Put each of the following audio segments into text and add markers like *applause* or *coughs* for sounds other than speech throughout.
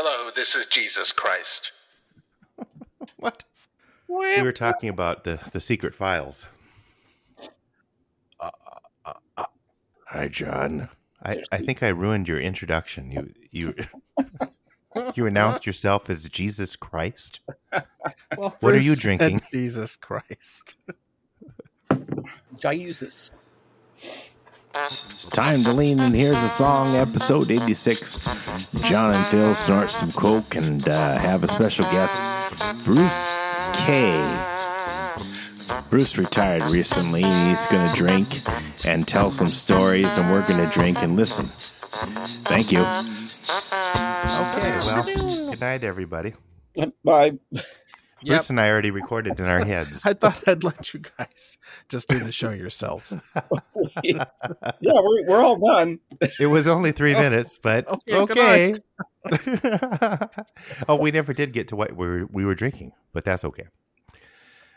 Hello, this is Jesus Christ. *laughs* What? We were talking about the the secret files. Uh, uh, uh, hi, John. I, I think I ruined your introduction. You you *laughs* you announced yourself as Jesus Christ. Well, What are you drinking? *laughs* Jesus Christ. Jesus. Time to lean in. Here's a song, episode 86. John and Phil snort some coke and uh, have a special guest, Bruce K. Bruce retired recently. He's going to drink and tell some stories, and we're going to drink and listen. Thank you. Okay, well, good night, everybody. Bye. Bruce and I already recorded in our heads. *laughs* I thought I'd let you guys just do the show yourselves. *laughs* *laughs* yeah, we're, we're all done. It was only three oh, minutes, but Okay, okay. oh, we never did get to what we were, we were drinking, but that's okay.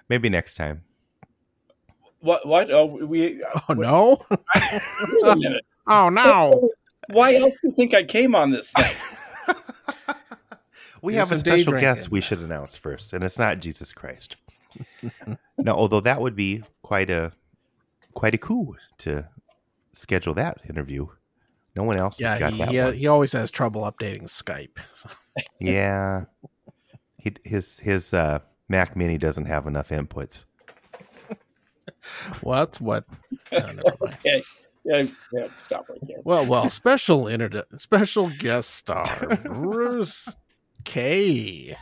Maybe next time. What? What? Oh, we. Oh no! Wait a minute. Oh no! Why else do you think I came on this thing? We have a special guest we should announce first, and it's not Jesus Christ. *laughs* no, although that would be quite a quite a coup to schedule that interview. No one else has Yeah, got he, that he, he always has trouble updating Skype. *laughs* Yeah, he, his his uh, Mac Mini doesn't have enough inputs. *laughs* What? What? No. Okay. Yeah, yeah, stop right there. Well, well, special inter- special guest star Bruce K.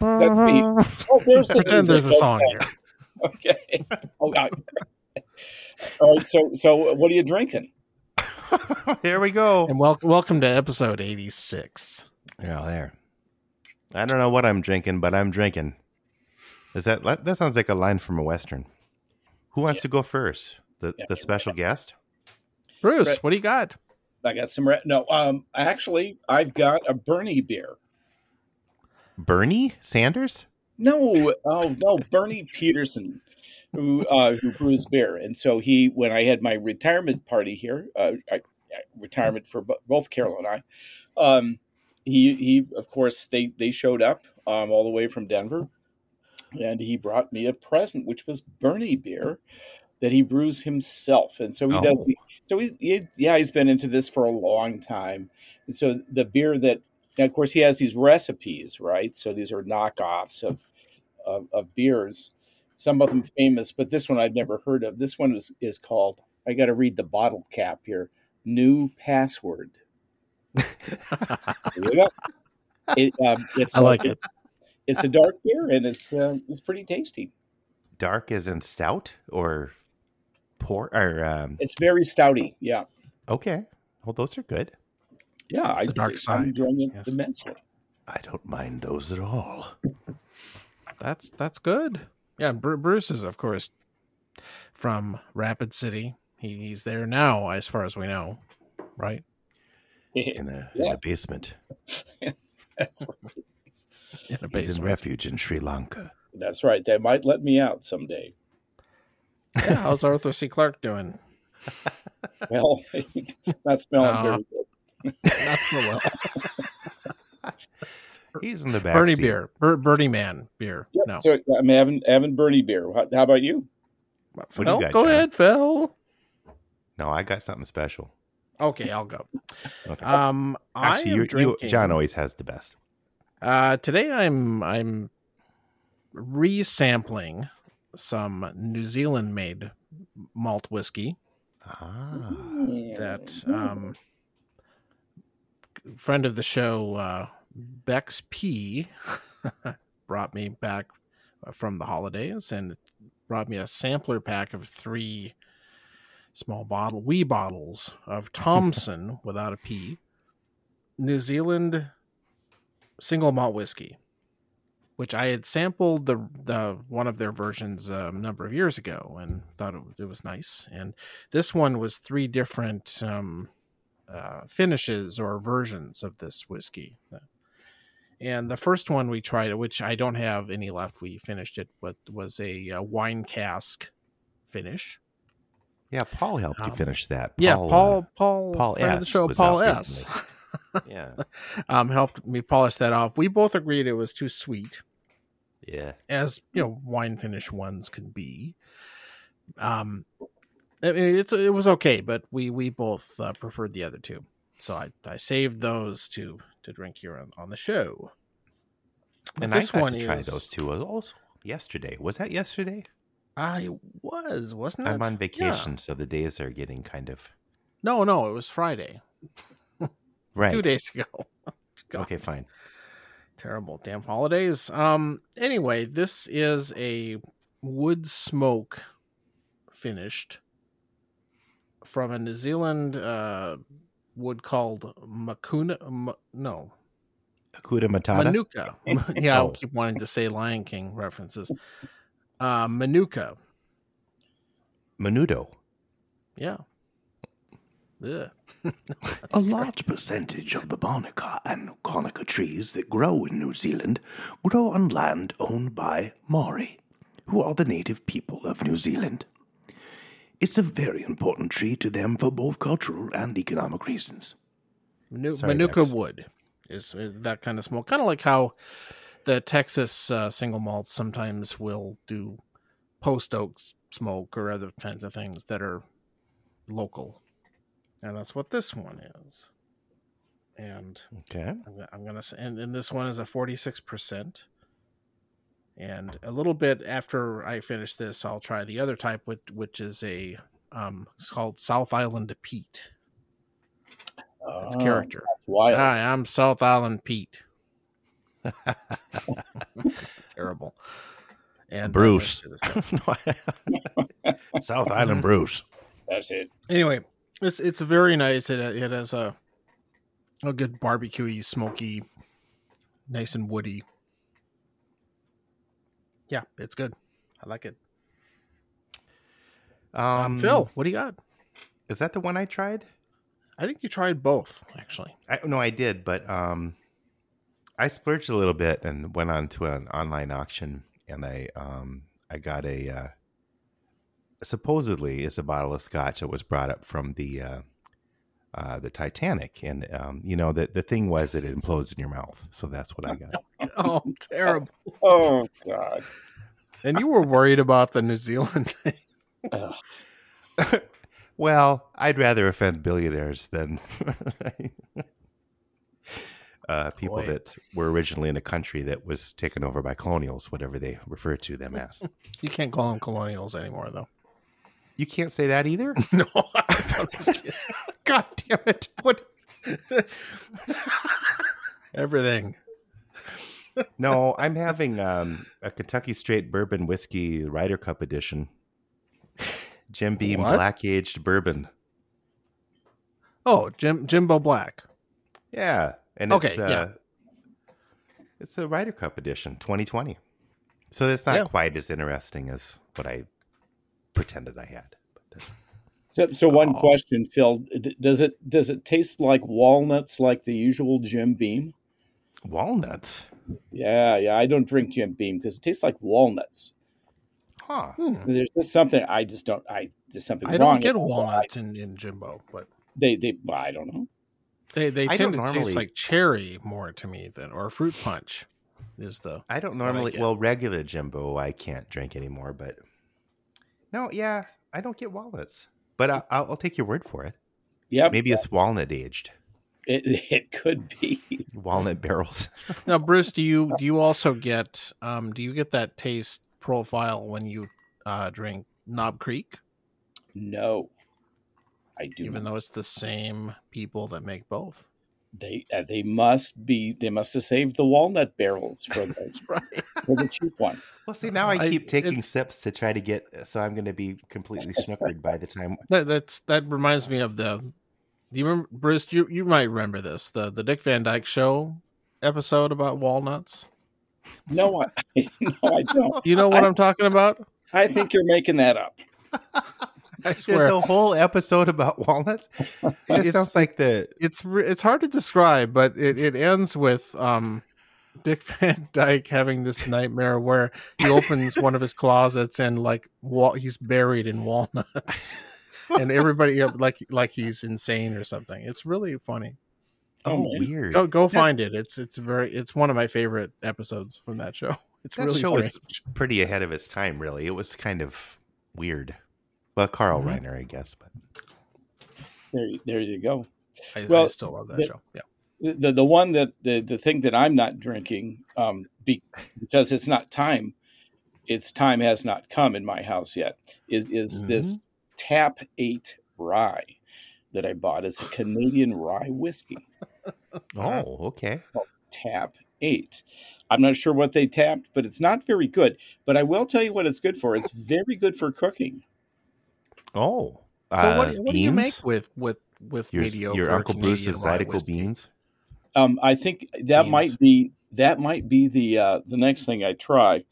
That's me. Oh, there's the Pretend there's a song here. *laughs* Okay. Oh, God. *laughs* All right. So, so what are you drinking? *laughs* Here we go. And wel- welcome to episode 86. Yeah, there. I don't know what I'm drinking, but I'm drinking. Is that that sounds like a line from a western? Who wants to go first? The Yeah. the special guest. Bruce, Right. what do you got? I got some. Re- no, um, actually, I've got a Bernie beer. Bernie Sanders? No, oh no, Bernie Peterson, who uh, who brews beer, and so he, when I had my retirement party here, uh, I, I- retirement for bo- both Carol and I, um, he he of course they they showed up um, all the way from Denver, and he brought me a present, which was Bernie beer that he brews himself, and so he does. Oh. So he, he yeah he's been into this for a long time, and so the beer that now, of course, he has these recipes, right? So these are knockoffs of, of, of beers. Some of them famous, but this one I've never heard of. This one is, is called, I got to read the bottle cap here New Password. *laughs* There you go. It, um, it's I like it. It's a dark beer and it's uh, it's pretty tasty. Dark as in stout or pour or um It's very stouty. Yeah. okay. Well those are good. Yeah. I, The dark I'm enjoying it yes. immensely. I don't mind those at all. That's that's good. Yeah, Bru- Bruce is of course from Rapid City. He, he's there now, as far as we know, right? *laughs* In a, in a basement. *laughs* That's, In a He's in refuge in Sri Lanka. that's right. They might let me out someday. Yeah, how's Arthur C. Clarke doing? *laughs* Well, it's not smelling No. very good. Not so well. *laughs* He's in the back. Bernie seat. beer, Ber- Bernie Man beer. Yep. No, So I'm having having Bernie beer. How, how about you? What do you got, go John? ahead, Phil. No, I got something special. Okay, I'll go. Okay. Um, I Actually, am you're, you. John always has the best. Uh, today I'm I'm resampling some New Zealand made malt whiskey Ah. that um friend of the show uh Bex P *laughs* brought me back from the holidays and brought me a sampler pack of three small bottle wee bottles of *laughs* Thomson without a P New Zealand single malt whiskey which I had sampled the the one of their versions um, a number of years ago and thought it, it was nice and this one was three different um, uh, finishes or versions of this whiskey And the first one we tried, which I don't have any left, we finished it, but was a, uh wine cask finish. Yeah, Paul helped you Um, finish that. yeah, uh, Paul, Paul, Paul the S. show, Paul S. yeah, *laughs* um, helped me polish that off. We both agreed it was too sweet, yeah. as you know, wine finish ones can be. Um, I mean, it's it was okay, but we we both uh, preferred the other two, so I I saved those to to drink here on, on the show. And this I got one to try is those two also yesterday. Was that yesterday? I was wasn't it? I'm on Yeah. vacation, so the days are getting kind of No, no, it was Friday, right. two days ago. *laughs* God. Okay, fine. terrible damn holidays um anyway this is a wood smoke finished from a new zealand uh wood called makuna M- no Hakuna Matata. manuka *laughs* *laughs* yeah Oh. i keep wanting to say lion king references uh manuka Menudo. yeah Ugh. *laughs* A large percentage of the Barnacle and Kanuka trees that grow in New Zealand grow on land owned by Maori, who are the native people of New Zealand. It's a very important tree to them for both cultural and economic reasons. Manu- Sorry, Manuka Dex. wood is, is that kind of smoke, kind of like how the Texas uh, single malts sometimes will do post oak smoke or other kinds of things that are local, and that's what this one is. And Okay. I'm, I'm gonna say, and, and this one is a forty six percent. And a little bit after I finish this, I'll try the other type, which which is a um, it's called South Island Peat. It's Ah, character. that's wild. Hi, I'm South Island Pete. *laughs* Terrible. And Bruce. uh, *laughs* South Island Bruce. That's it. anyway, it's it's very nice. It it has a a good barbecuey, smoky, nice and woody. Yeah, it's good. I like it. Um, Um, Phil, what do you got? is that the one I tried? I think you tried both actually. I no, I did, but um, I splurged a little bit and went on to an online auction, and I um, I got a uh, supposedly is a bottle of scotch that was brought up from the uh, uh, the Titanic, and um, you know the the thing was that it implodes in your mouth, so that's what I got. *laughs* Oh, terrible! *laughs* Oh God. And you were worried about the New Zealand *laughs* thing. Well, I'd rather offend billionaires than uh, people Boy. that were originally in a country that was taken over by colonials, whatever they refer to them as. You can't call them colonials anymore, though. You can't say that either. *laughs* No, I'm just kidding. *laughs* God damn it! What? *laughs* Everything. No, I'm having um, a Kentucky Straight Bourbon Whiskey Ryder Cup edition. Jim Beam What? Black Aged Bourbon. Oh, Jim Jimbo Black. Yeah, and Okay, it's uh, yeah. it's a Ryder Cup edition, 2020. So that's not Yeah. quite as interesting as what I pretended I had. So, so one Aw. question, Phil: Does it does it taste like walnuts, like the usual Jim Beam? Walnuts, Yeah, yeah. I don't drink Jim Beam because it tastes like walnuts. huh? Hmm. There's just something I just don't. I there's something I wrong. don't get with it. walnuts in, in Jimbo, but They they. Well, I don't know. they they I tend to don't taste like cherry more to me than or fruit punch is the I don't What I normally. well, regular Jimbo, I can't drink anymore. But no, yeah, I don't get walnuts. But I, I'll, I'll take your word for it. Yeah, Maybe it's walnut aged, it, *laughs* it could be. walnut barrels. *laughs* now Bruce. Do you do you also get um do you get that taste profile when you uh drink Knob Creek, No, I do. even not. though it's the same people that make both? They uh, they must be. They must have saved the walnut barrels for the *laughs* Right. for the cheap one. Well, see, now I I- keep it- taking sips to try to get, so I'm going to be completely snookered by the time. *laughs* That that's that reminds me of the. Do you remember Bruce? You you might remember this the the Dick Van Dyke Show episode about walnuts. No, I *laughs* no, I don't. You know what I, am talking about? I think you're making that up. I *laughs* There's a whole episode about *laughs* walnuts. It sounds like the it's it's hard to describe, but it, it ends with um, Dick *laughs* Van Dyke having this nightmare where he opens one of his closets and like wa- he's buried in walnuts, and everybody like like he's insane or something. It's really funny. Oh, Oh, weird. Go go find it. It's it's very it's one of my favorite episodes from that show. It's That really show is strange. pretty ahead of its time, really. It was kind of weird. Well, Carl Mhm. Reiner, I guess, but There, you- there you go. I, I still love that the- show. Yeah. The, the the one that the the thing that I'm not drinking um be, because it's not time. Its time has not come in my house yet. Is is this Tap Eight Rye that I bought? It's a Canadian rye whiskey. *laughs* oh, okay. Tap Eight. I'm not sure what they tapped, but it's not very good. But I will tell you what it's good for. It's very good for cooking. Oh, So uh, what, what do you make beans? with with with your, mediocre your Uncle Canadian Bruce's rye Zydeco beans? Um, I think that Beans. might be that might be the uh, the next thing I try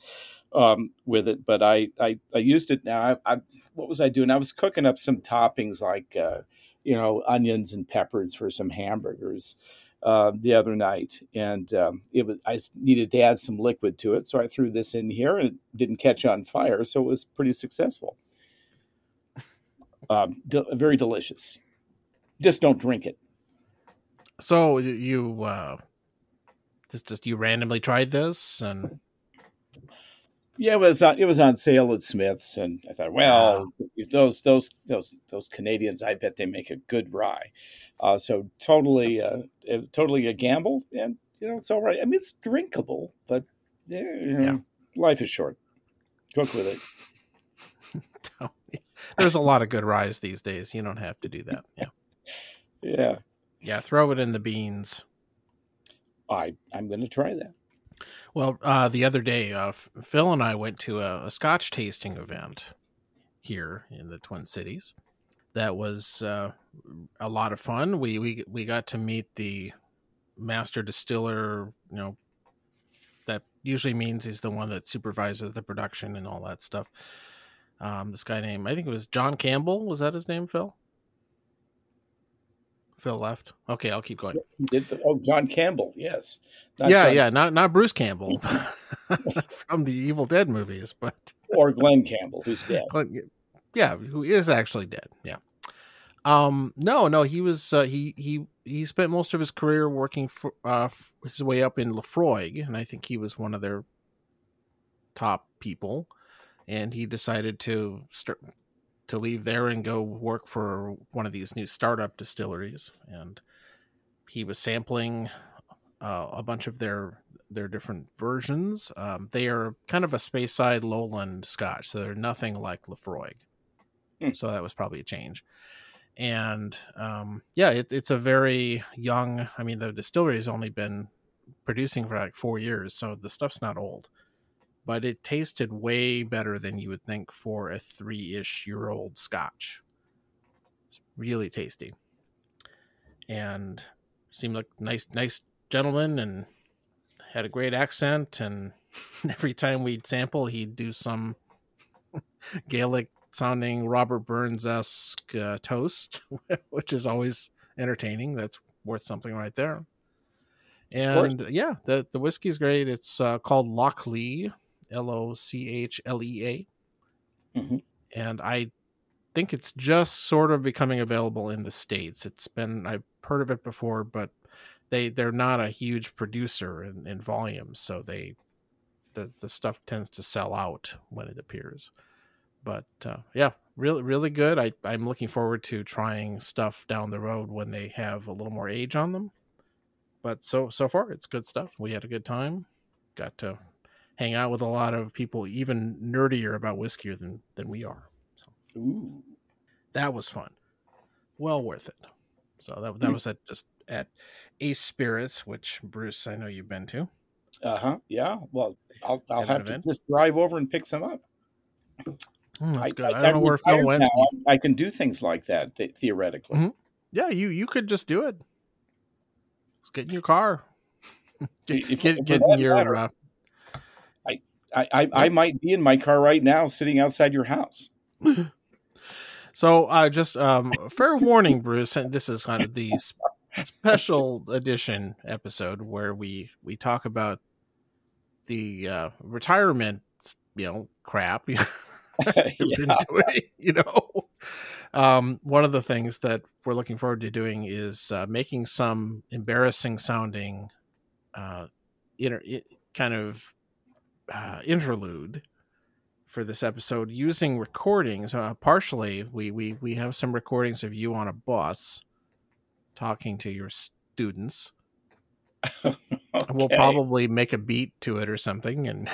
um, with it. But I, I I used it now. I, I what was I doing? I was cooking up some toppings like uh, you know onions and peppers for some hamburgers uh, the other night, and um, it was I s- needed to add some liquid to it, so I threw this in here and it didn't catch on fire, so it was pretty successful. Um, de- very delicious. Just don't drink it. So you uh just just you randomly tried this and Yeah, it was on, it was on sale at Smith's, and I thought, well, those those those those Canadians, I bet they make a good rye. Uh, so totally, uh, uh, totally a gamble, and you know it's all right. I mean, it's drinkable, but you know, Yeah. life is short. Cook with it. *laughs* there's a lot of good ryes these days. You don't have to do that. Yeah. *laughs* Yeah, Yeah, throw it in the beans. I I'm going to try that. Well, uh, the other day, uh, Phil and I went to a, a Scotch tasting event here in the Twin Cities. That was uh, a lot of fun. We we we got to meet the master distiller. You know, that usually means he's the one that supervises the production and all that stuff. Um, this guy named I think it was John Campbell. Was that his name, Phil? Phil left. Okay, I'll keep going. Did the, oh John Campbell, yes. Not yeah, John- yeah, not not Bruce Campbell *laughs* from the Evil Dead movies, but *laughs* or Glenn Campbell, who's dead. yeah, who is actually dead. Yeah. Um. No, no, he was. Uh, he he he spent most of his career working for uh his way up in Laphroaig, and I think he was one of their top people. And he decided to start to leave there and go work for one of these new startup distilleries. And he was sampling uh, a bunch of their their different versions. Um, they are kind of a Speyside lowland Scotch, so they're nothing like Laphroaig. Hmm. So that was probably a change. And um, yeah, it, it's a very young. I mean, the distillery has only been producing for like four years, so the stuff's not old. But it tasted way better than you would think for a three-ish year old Scotch. It's really tasty, and seemed like nice, nice gentleman, and had a great accent. And *laughs* every time we'd sample, he'd do some *laughs* Gaelic sounding Robert Burns esque uh, toast, *laughs* which is always entertaining. That's worth something right there. And yeah, the the whiskey's great. It's uh, called Lochlea, L O C H L E A, Mhm. and I think it's just sort of becoming available in the states. It's been I've heard of it before, but they they're not a huge producer in, in volume, so they the the stuff tends to sell out when it appears. But uh, yeah, really really good. I I'm looking forward to trying stuff down the road when they have a little more age on them. But so so far it's good stuff. We had a good time. Got to hang out with a lot of people even nerdier about whiskey than than we are. So Ooh. that was fun. Well worth it. So that that was at just at Ace Spirits, which Bruce I know you've been to. Uh huh. Yeah. Well, I'll, I'll have to event? just drive over and pick some up. Mm, that's I, good. I, I, don't know where Phil went. now. I, can do things like that th- theoretically. Mhm. Yeah, you you could just do it. Just get in your car. *laughs* Get, If- get, for get in your matter, uh, I, I, I might be in my car right now, sitting outside your house. *laughs* So, uh, just um, fair warning, Bruce. And this is kind of the special edition episode where we we talk about the uh, retirement, you know, crap *laughs* *laughs* you've Yeah. been doing, you know. Um, one of the things that we're looking forward to doing is uh, making some embarrassing sounding, uh, inter- kind of uh, interlude for this episode using recordings. Uh, partially, we we we have some recordings of you on a bus talking to your students. *laughs* We'll probably make a beat to it or something, and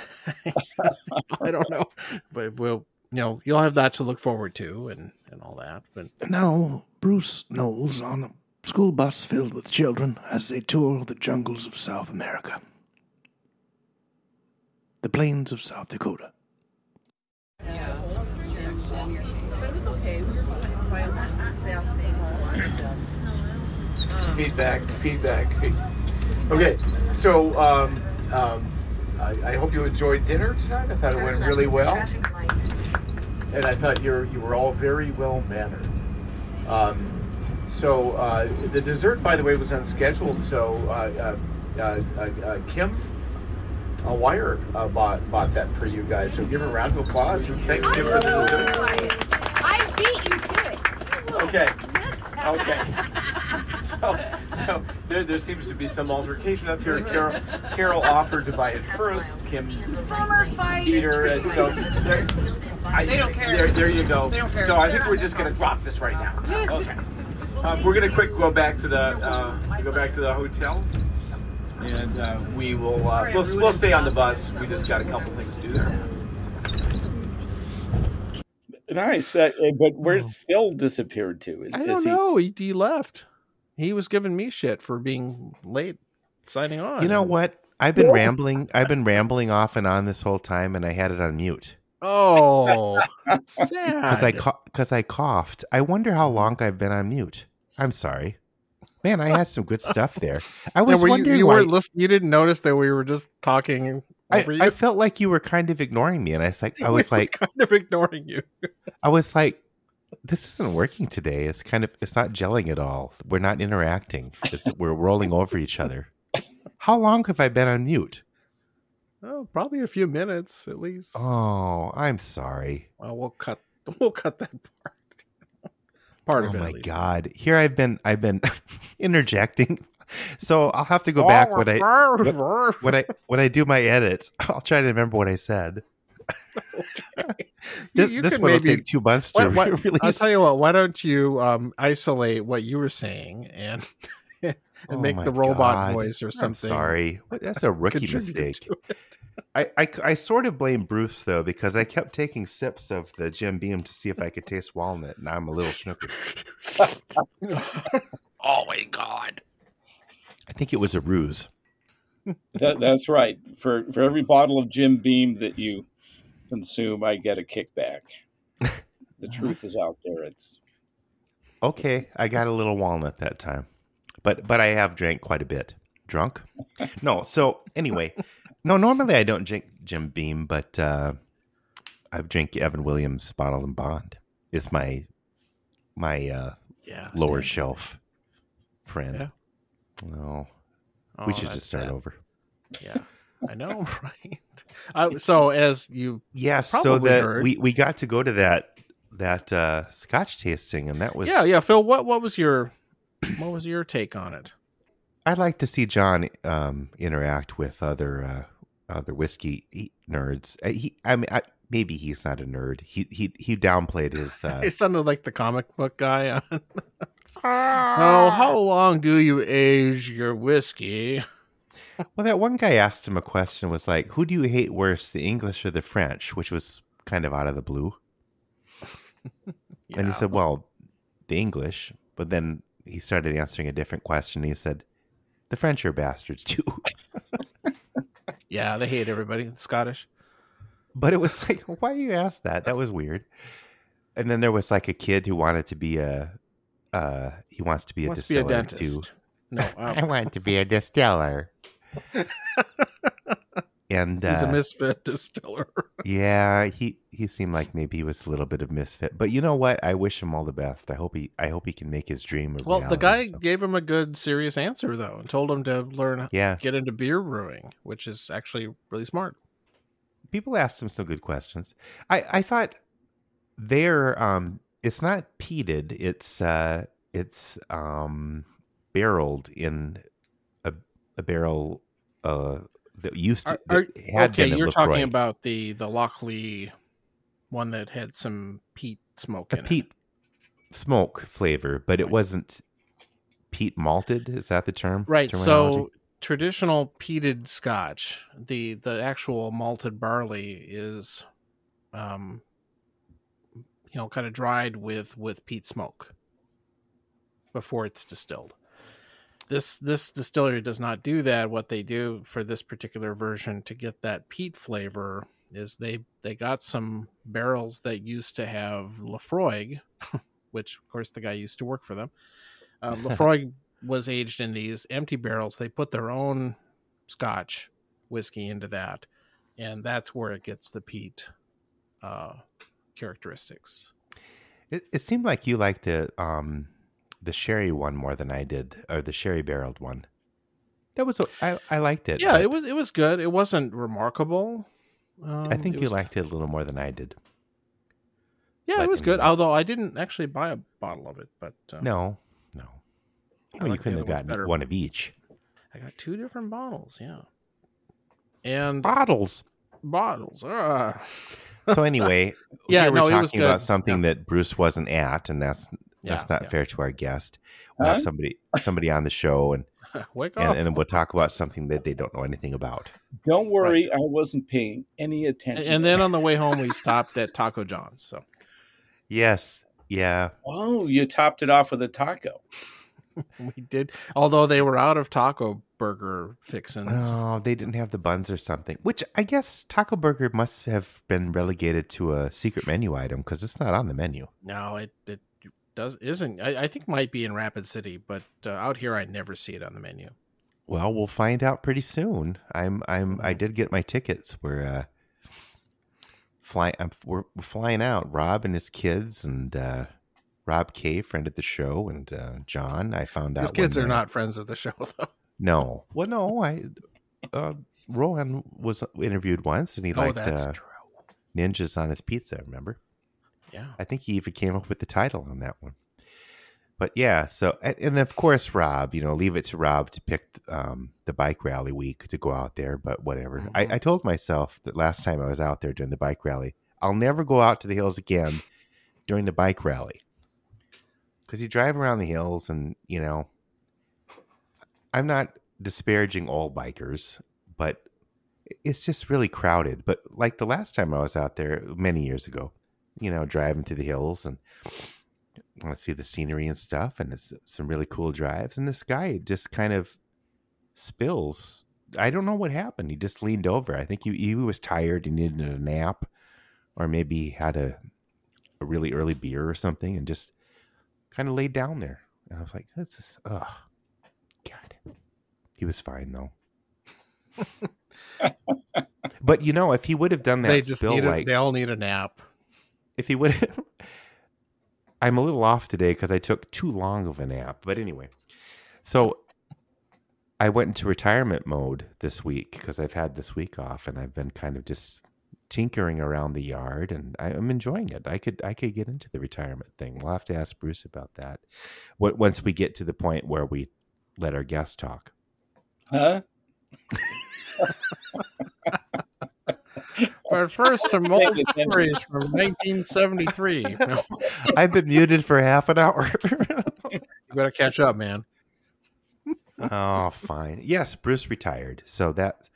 *laughs* I don't know, but we'll you know you'll have that to look forward to and and all that. But Now, Bruce Knowles on a school bus filled with children as they tour the jungles of South America. The plains of South Dakota. feedback, feedback. feed- Okay, so um, um, I, I hope you enjoyed dinner tonight. I thought it went really well, and I thought you you were all very well mannered. Um, so uh, the dessert, by the way, was unscheduled. So uh, uh, uh, uh, uh, Kim uh, Wire uh, bought bought that for you guys. So give her a round of applause and thanks Kim for the dessert. I beat you to it. Okay. Okay. *laughs* So, so there, there seems to be some altercation up here. Carol, Carol offered to buy it first. Kim Boomer fight. beat her, and so there, I, They don't care. There, there you go. They don't care. So I think we're just going to drop this right now. *laughs* Okay. Um, we're going to quick go back to the uh, go back to the hotel, and uh, we will uh, we'll, we'll stay on the bus. We just got a couple things to do there. Nice. Uh, uh, but where's Phil disappeared to? Is, I don't he- know. He, he left. He was giving me shit for being late signing on. You know what? I've been rambling. I've been rambling off and on this whole time, and I had it on mute Oh, *laughs* because I sad. because I coughed. I wonder how long I've been on mute. I'm sorry, man. I had some good stuff there. I *laughs* was were you, wondering you why. weren't listening. You didn't notice that we were just talking I. I felt like you were kind of ignoring me, and I was like, *laughs* I was were like, kind of ignoring you. I was like, this isn't working today. It's kind of, it's not gelling at all. We're not interacting. It's, we're rolling over each other. How long have I been on mute? Oh, probably a few minutes at least. Oh, I'm sorry. Well, we'll cut. We'll cut that *laughs* part. Part oh of it. my god! Here I've been. I've been *laughs* interjecting. *laughs* So I'll have to go back when I when I when I do my edits. *laughs* I'll try to remember what I said. You- This, you this can one will take two months to What- what- release. I'll tell you what. Why don't you um, isolate what you were saying and and Oh make my the robot God. voice or I'm something? sorry. That's a *laughs* rookie mistake. I, I, I sort of blame Bruce though because I kept taking sips of the Jim Beam to see if I could taste walnut, and I'm a little snookered. *laughs* oh my god! I think it was a ruse. That, that's right. For for every bottle of Jim Beam that you consume, I get a kickback. *laughs* The truth is out there. It's Okay, I got a little walnut that time, but but I have drank quite a bit. Drunk? *laughs* No. So anyway, no. Normally I don't drink Jim Beam, but uh, I've drank Evan Williams Bottled in Bond. It's my my uh, Yeah, lower Stan. shelf friend. Yeah. No, Oh, we should just start sad. over. Yeah, I know, *laughs* right? Uh, so as you Yes, so that heard. we we got to go to that that uh scotch tasting and that was yeah yeah Phil, what what was your what was your take on it? I'd like to see John um interact with other uh other whiskey nerds. Uh, he I mean I, maybe he's not a nerd. He he he downplayed his *laughs* uh It sounded like the comic book guy. On. so how long do you age your whiskey? Well, that one guy asked him a question was like, "Who do you hate worse, the English or the French?" which was kind of out of the blue. *laughs* And he said, "Well, the English." But then he started answering a different question. He said, "The French are bastards too." *laughs* Yeah, they hate everybody. It's Scottish. But it was like, *laughs* why you ask that? That was weird. And then there was like a kid who wanted to be a, uh, he wants to be a Wants to be a distiller dentist. too. No, *laughs* I um, want to be a distiller. And He's uh, a misfit distiller. *laughs* yeah, he he seemed like maybe he was a little bit of misfit. But you know what? I wish him all the best. I hope he I hope he can make his dream a well, the guy so. gave him a good, serious answer though, and told him to learn Yeah, get into beer brewing, which is actually really smart. people asked him some good questions. I I thought there um it's not peated. It's uh it's um barreled in a a barrel uh that used to Are- that are- had okay, you're talking about the the Lochlea one that had some peat smoke a in peat smoke flavor, but it Right. wasn't peat malted. Is that the term? Right. So traditional peated Scotch, the the actual malted barley is, um, you know, kind of dried with with peat smoke before it's distilled. This this distillery does not do that. What they do for this particular version to get that peat flavor is they they got some barrels that used to have Laphroaig, *laughs* which of course the guy used to work for them. Uh, *laughs* Laphroaig was aged in these empty barrels. They put their own Scotch whiskey into that, and that's where it gets the peat uh, characteristics. It, it seemed like you liked it um the sherry one more than I did, or the sherry barreled one. That was I I liked it. Yeah, it was it was good. It wasn't remarkable. Um, I think you was- liked it a little more than I did. Yeah, but it was good. Although I didn't actually buy a bottle of it, but uh, No, no. Well, you couldn't have gotten better. one of each. I got two different bottles. Yeah, and Bottles. bottles. Uh, So anyway, *laughs* Yeah, we were no, talking about something that Bruce wasn't at, and that's that's not yeah. fair to our guest. We'll Huh? have somebody *laughs* somebody on the show, and *laughs* wake up. and, and then we'll talk about something that they don't know anything about. Don't worry, I wasn't paying any attention. and then on the way home, we *laughs* stopped at Taco John's. So Yes, yeah. oh, you topped it off with a taco. we did. Although they were out of taco burger fixins. Oh, they didn't have the buns or something. Which I guess Taco Burger must have been relegated to a secret menu item because it's not on the menu. No, it it does isn't. I, I think might be in Rapid City, but uh, out here I never see it on the menu. Well, we'll find out pretty soon. I'm I'm Mm-hmm. I did get my tickets. We're uh flying I'm, we're, we're flying out. Rob and his kids and uh Rob K, friend of the show, and uh John. I found out his kids are they're- not friends of the show *laughs* though. No. Well no, I uh Rohan was interviewed once and he oh, liked uh, true. ninjas on his pizza, remember? Yeah. I think he even came up with the title on that one. But yeah, so and of course Rob, you know, leave it to Rob to pick um, the bike rally week to go out there. But whatever. Mhm. I, I told myself that last time I was out there during the bike rally, I'll never go out to the hills again during the bike rally because you drive around the hills and you know, I'm not disparaging all bikers, but it's just really crowded. But like the last time I was out there many years ago, you know, driving through the hills and I want to see the scenery and stuff, and it's some really cool drives. And this guy just kind of spills. I don't know what happened. He just leaned over. I think he, he was tired. He needed a nap, or maybe he had a a really early beer or something, and just kind of laid down there. And I was like, "This is oh, God." He was fine though. *laughs* but you know, if he would have done that They just spill need a, like they all need a nap. If he would *laughs* I'm a little off today because I took too long of a nap. But anyway, so I went into retirement mode this week because I've had this week off and I've been kind of just tinkering around the yard and I, I'm enjoying it. I could I could get into the retirement thing. We'll have to ask Bruce about that once we get to the point where we let our guests talk. Huh? *laughs* But first, some Paying old attention. stories from 1973. *laughs* you I've been muted for half an hour. *laughs* You better catch up, man. oh, fine. Yes, Bruce retired. So that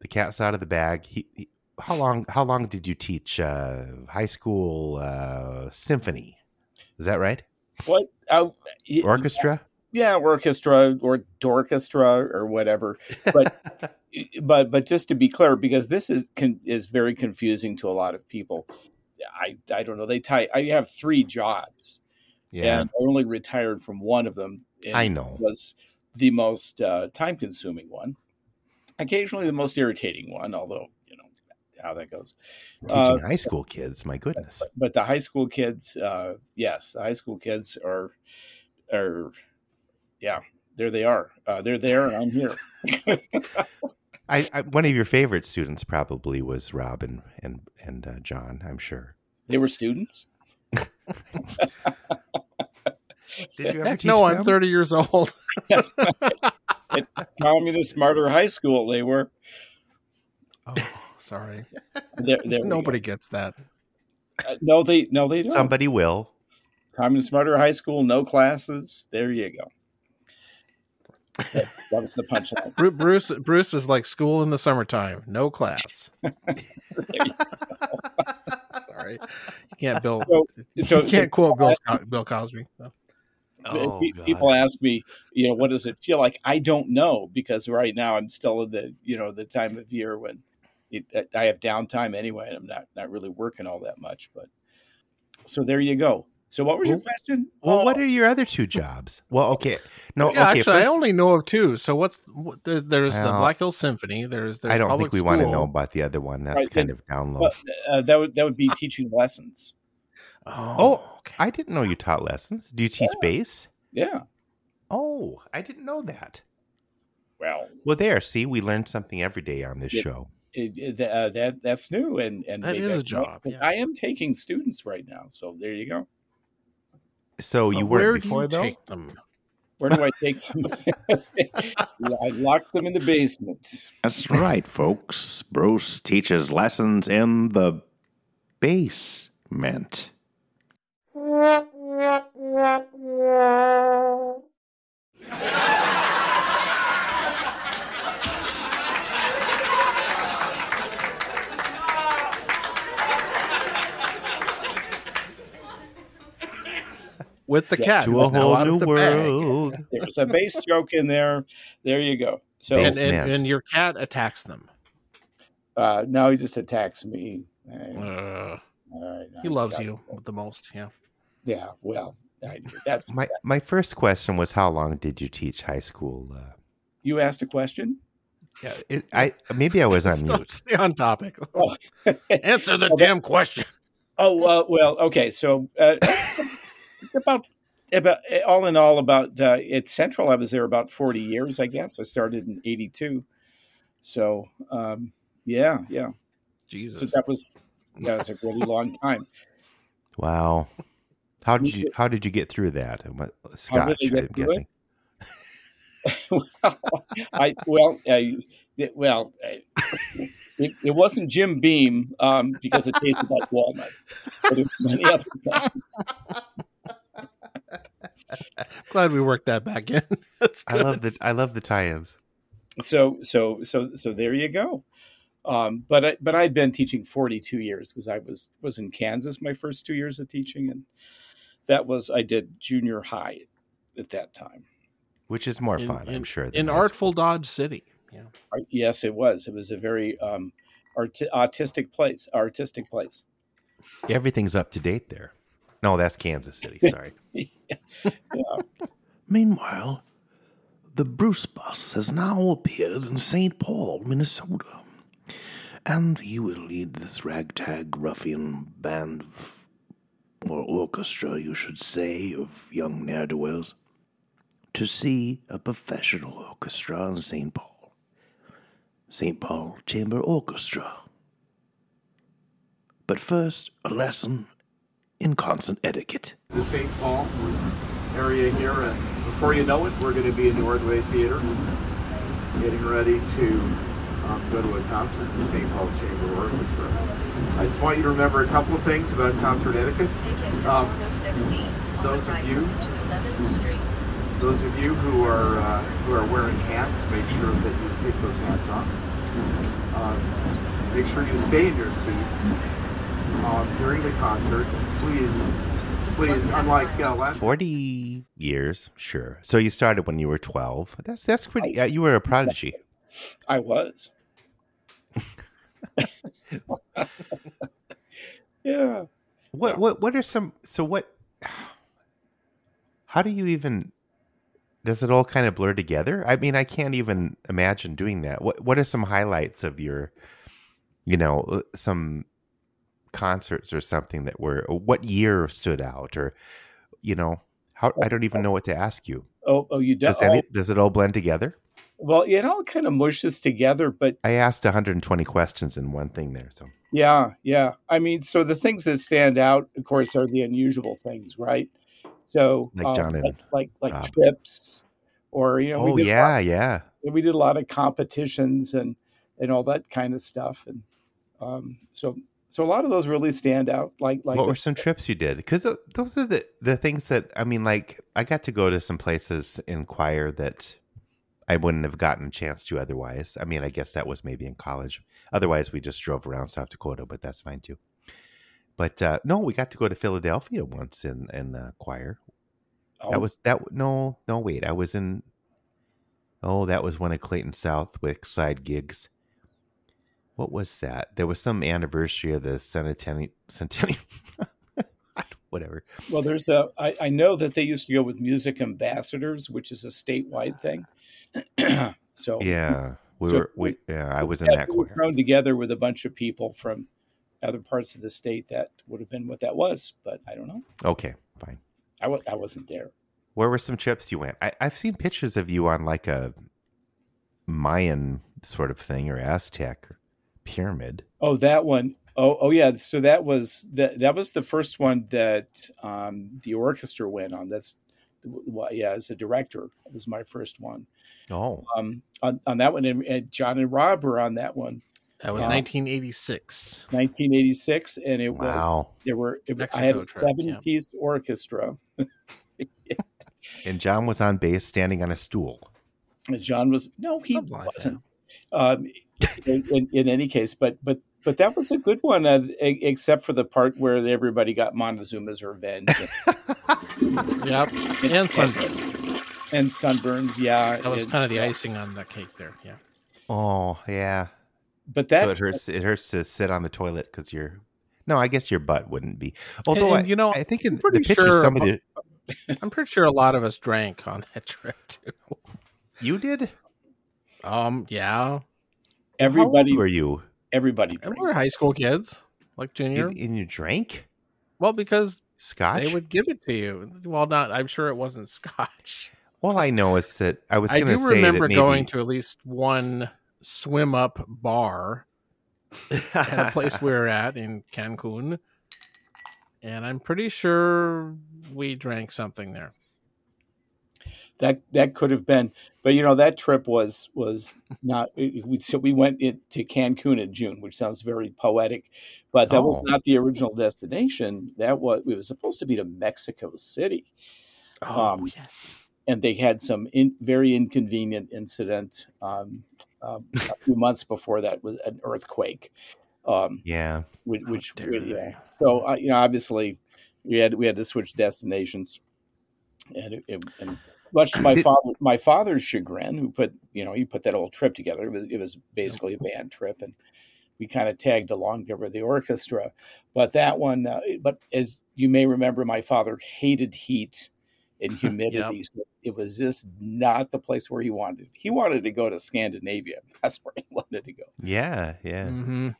the cat's out of the bag. He, he how long how long did you teach uh, high school uh, symphony? Is that right? What? Uh, y- Orchestra? Yeah, orchestra or dorchestra or whatever. But *laughs* but but just to be clear, because this is con- is very confusing to a lot of people. I I don't know. They tie. I have three jobs, Yeah. and I only retired from one of them. and I know. was the most uh, time consuming one. occasionally the most irritating one, although you know how that goes. Teaching Uh, high school kids, my goodness. but the high school kids, uh, yes, the high school kids are are yeah, there they are. Uh, they're there, and I'm here. *laughs* I, I one of your favorite students probably was Rob and and, and uh, John. I'm sure. They were students. *laughs* Did you ever Heck teach no, I'm 30 years old. *laughs* Communist Martyr High School. They were. Oh, sorry. There, there. Nobody gets that. Uh, no, they no they don't. Somebody will. Communist Martyr High School, no classes. There you go. That, that was the punchline. Bruce Bruce is like school in the summertime, no class. *laughs* Sorry, you can't Bill. So- you can't so- quote Bill, Co- Bill Cosby. No. Oh, Pe- God. People ask me, you know, what does it feel like? I don't know because right now I'm still in the, you know, the time of year when it, I have downtime anyway, and I'm not not really working all that much. But so there you go. So what was your question? Well, Oh, what are your other two jobs? Well, okay, no, Yeah, okay. actually, I only know of two. So what's what, there, there's the Black Hill Symphony. There's, there's I don't think we want to know about the other one. That's Right, kind then- of down low. but, uh, that would that would be teaching lessons. Oh, Oh, okay. I didn't know you taught lessons. Do you teach bass? Yeah. Oh, I didn't know that. Well, Well, there. See, we learn something every day on this Yeah. show. it, it, uh, that that's new, and and That maybe is I a can- job, yes. I am taking students right now, so there you go. So you But where weren't do before, you though. take them? Where do I take them? *laughs* I locked them in the basement. That's right, folks. Bruce teaches lessons in the basement. *laughs* With the Yeah, cat, To a whole new of the bag. world. *laughs* There's a base joke in there. There you go. So And, and, and your cat attacks them. uh, now he just attacks me. Uh, Uh, he I- loves I- you the most. Yeah. Yeah. Well, I, that's My my first question was, how long did you teach high school? Uh, you asked a question. yeah, it, I maybe I was on *laughs* mute. stay on topic. Oh. *laughs* Answer the damn question. Oh uh, well, okay. So uh, about about all in all, about uh, at Central, I was there about forty years. I guess I started in '82. So um, yeah, yeah. So Jesus. that was that was a really long time. Wow. How did you *laughs* how did you get through that? Scotch, I'm guessing. well, *laughs* I well, I, it, well, I, it, it wasn't Jim Beam um, because it tasted like walnuts, but it was many other. *laughs* Glad we worked that back in. *laughs* That's I love the I love the tie-ins. So, so, so, so there you go. Um, but I, but I've been teaching 42 years because I was was in Kansas my first two years of teaching, and that was I did junior high at that time. Which is more In- fun, I'm sure. in high Artful Dodge City. Yeah. Yes, it was. It was a very um, art- artistic place. Artistic place. Everything's up to date there. No, that's Kansas City. *laughs* Sorry. Yeah. Meanwhile, the Bruce bus has now appeared in St. Paul, Minnesota. And he will lead this ragtag ruffian band of, or orchestra, you should say, of young ne'er do wells to see a professional orchestra in St. Paul. St. Paul Chamber Orchestra. But first, a lesson in concert etiquette. the St. Paul area here, and before you know it, we're going to be in the Ordway Theater, getting ready to um, go to a concert at the St. Paul Chamber Orchestra. I just want you to remember a couple of things about concert etiquette. Um, those of you- to 11th Street. Those of you who are uh, who are wearing hats, make sure that you take those hats off. Um, make sure you stay in your seats um, during the concert. Please, please, unlike uh, last 40 years, sure. So you started when you were 12. That's that's pretty uh, you were a prodigy. I was. *laughs* yeah. What what what are some so what how do you even does it all kind of blur together? I mean, I can't even imagine doing that. What What are some highlights of your, you know, uh, some concerts or something that were? What year stood out, or you know, how? I don't even know what to ask you. Oh, oh, you Does don't. any, does it all blend together? well, it all kind of mushes together, but I asked 120 questions in one thing there, so Yeah, yeah. I mean, so the things that stand out, of course, are the unusual things, right? So, Like um, John and like like, like trips, or you know, oh we yeah, lot, yeah. we did a lot of competitions and and all that kind of stuff, and um, so so a lot of those really stand out. Like like what the- were some trips you did? Because those are the the things that I mean. Like I got to go to some places in choir that I wouldn't have gotten a chance to otherwise. I mean, I guess that was maybe in college. Otherwise, we just drove around South Dakota, but that's fine too. But uh, no, we got to go to Philadelphia once in in the choir. oh, That was that. No, no, wait. I was in. Oh, that was one of Clayton Southwick side gigs. What was that? There was some anniversary of the centennial. Centennial. *laughs* Whatever. well. There's a I, I know that they used to go with music ambassadors, which is a statewide ah. thing. *clears throat* so Yeah, hmm, we So- were. We yeah, I was in that we were thrown together with a bunch of people from other parts of the state. That would have been what that was, but I don't know. Okay, fine. I w- I wasn't there. Where were some trips you went? I, I've seen pictures of you on like a Mayan sort of thing or Aztec pyramid. Oh, that one. Oh, oh yeah. So that was that. That was the first one that um, the orchestra went on. That's well, yeah. As a director, it was my first one. Oh, Um, on, on that one, and, and John and Rob were on that one, That was Wow. 1986. 1986, and it was wow! there were. It, I had a trip, yeah. seven-piece orchestra. And John was on bass, standing on a stool. And John was no, he Something like that. wasn't. Um, in, in, in any case, but but but that was a good one, uh, except for the part where everybody got Montezuma's revenge *laughs* Yep. And sunburn. and sunburned. Yeah, That was it- kind of the icing on the cake there. Yeah. Oh, yeah. But that so it hurts. It hurts to sit on the toilet because you're. No, I guess your butt wouldn't be. Although and, I, you know, I think in the pretty picture sure somebody *laughs* I'm pretty sure a lot of us drank on that trip too. you did. Um, yeah. Everybody How were you? everybody And drinks. we're high school kids, like junior. And, and you drank Well, because scotch. they would give it to you. Well, not. I'm sure it wasn't *laughs* scotch. Well, I know is that I was I going to do say remember that maybe, going to at least one swim up bar at a place we *laughs* were at in Cancun, and I'm pretty sure we drank something there. That that could have been, but you know that trip was was not. We so we went in, to Cancun in June, which sounds very poetic, but that was Oh. not the original destination. That was it was supposed to be to Mexico City. Um, yes. and they had some in, very inconvenient incident um, uh, a few months before that was an earthquake, um, yeah. which, which yeah. So uh, you know, obviously, we had we had to switch destinations, and, it, it, and much to my father my father's chagrin, who put you know he put that whole trip together. It was, it was basically a band trip, and we kind of tagged along there with the orchestra. But that one, uh, but as you may remember, my father hated heat and *laughs* humidity. so it was just not the place where he wanted. He wanted to go to Scandinavia. *laughs* That's where he wanted to go. Yeah. Yeah. hmm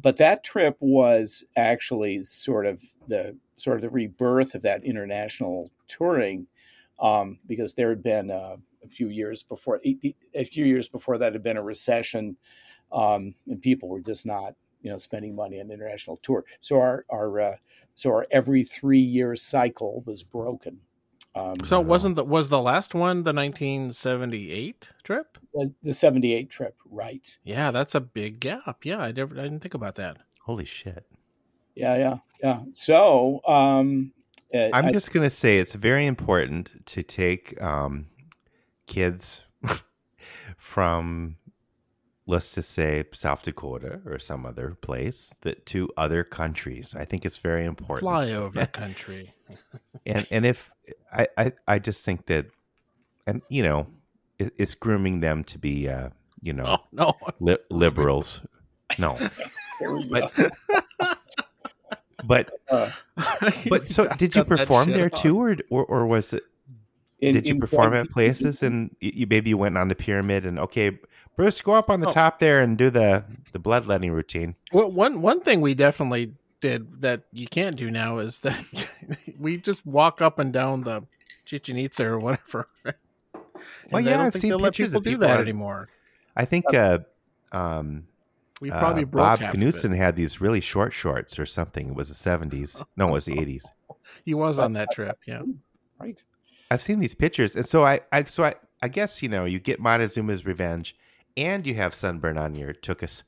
But that trip was actually sort of the sort of the rebirth of that international touring, um, because there had been uh, a few years before a few years before that had been a recession, um, and people were just not you know spending money on international tour. So our our uh, so our every three year cycle was broken. Um, So Wow. wasn't the was the last one the 1978 trip? the- the seventy eight trip, right? Yeah, that's a big gap. Yeah, I never I didn't think about that. Holy shit. Yeah, yeah, yeah. So um, uh, I'm I- just going to say it's very important to take um, kids *laughs* from, let's just say, South Dakota or some other place that to other countries. I think it's very important. Fly Flyover *laughs* country. and and if I, I I just think that, and you know, it, it's grooming them to be, uh, you know, Oh no. li- liberals. No, *laughs* there we go. but but Uh, *laughs* but so did you perform there out. too, or, or or was it? In- Did you in- perform at places and *laughs* you, you maybe you went on the pyramid and okay, Bruce, go up on the Oh. top there and do the the bloodletting routine. Well, one one thing we definitely did that you can't do now is that *laughs* we just walk up and down the Chichen Itza or whatever. And Well, yeah, I've seen they'll let pictures people of do that on- anymore. I think uh, um, We uh, probably broke Bob half Knudsen had these really short shorts or something. It was the seventies. No, it was the *laughs* eighties. He was on that trip. Yeah. right. I've seen these pictures, and so I, I so I, I guess you know you get Montezuma's revenge, and you have sunburn on your tuchus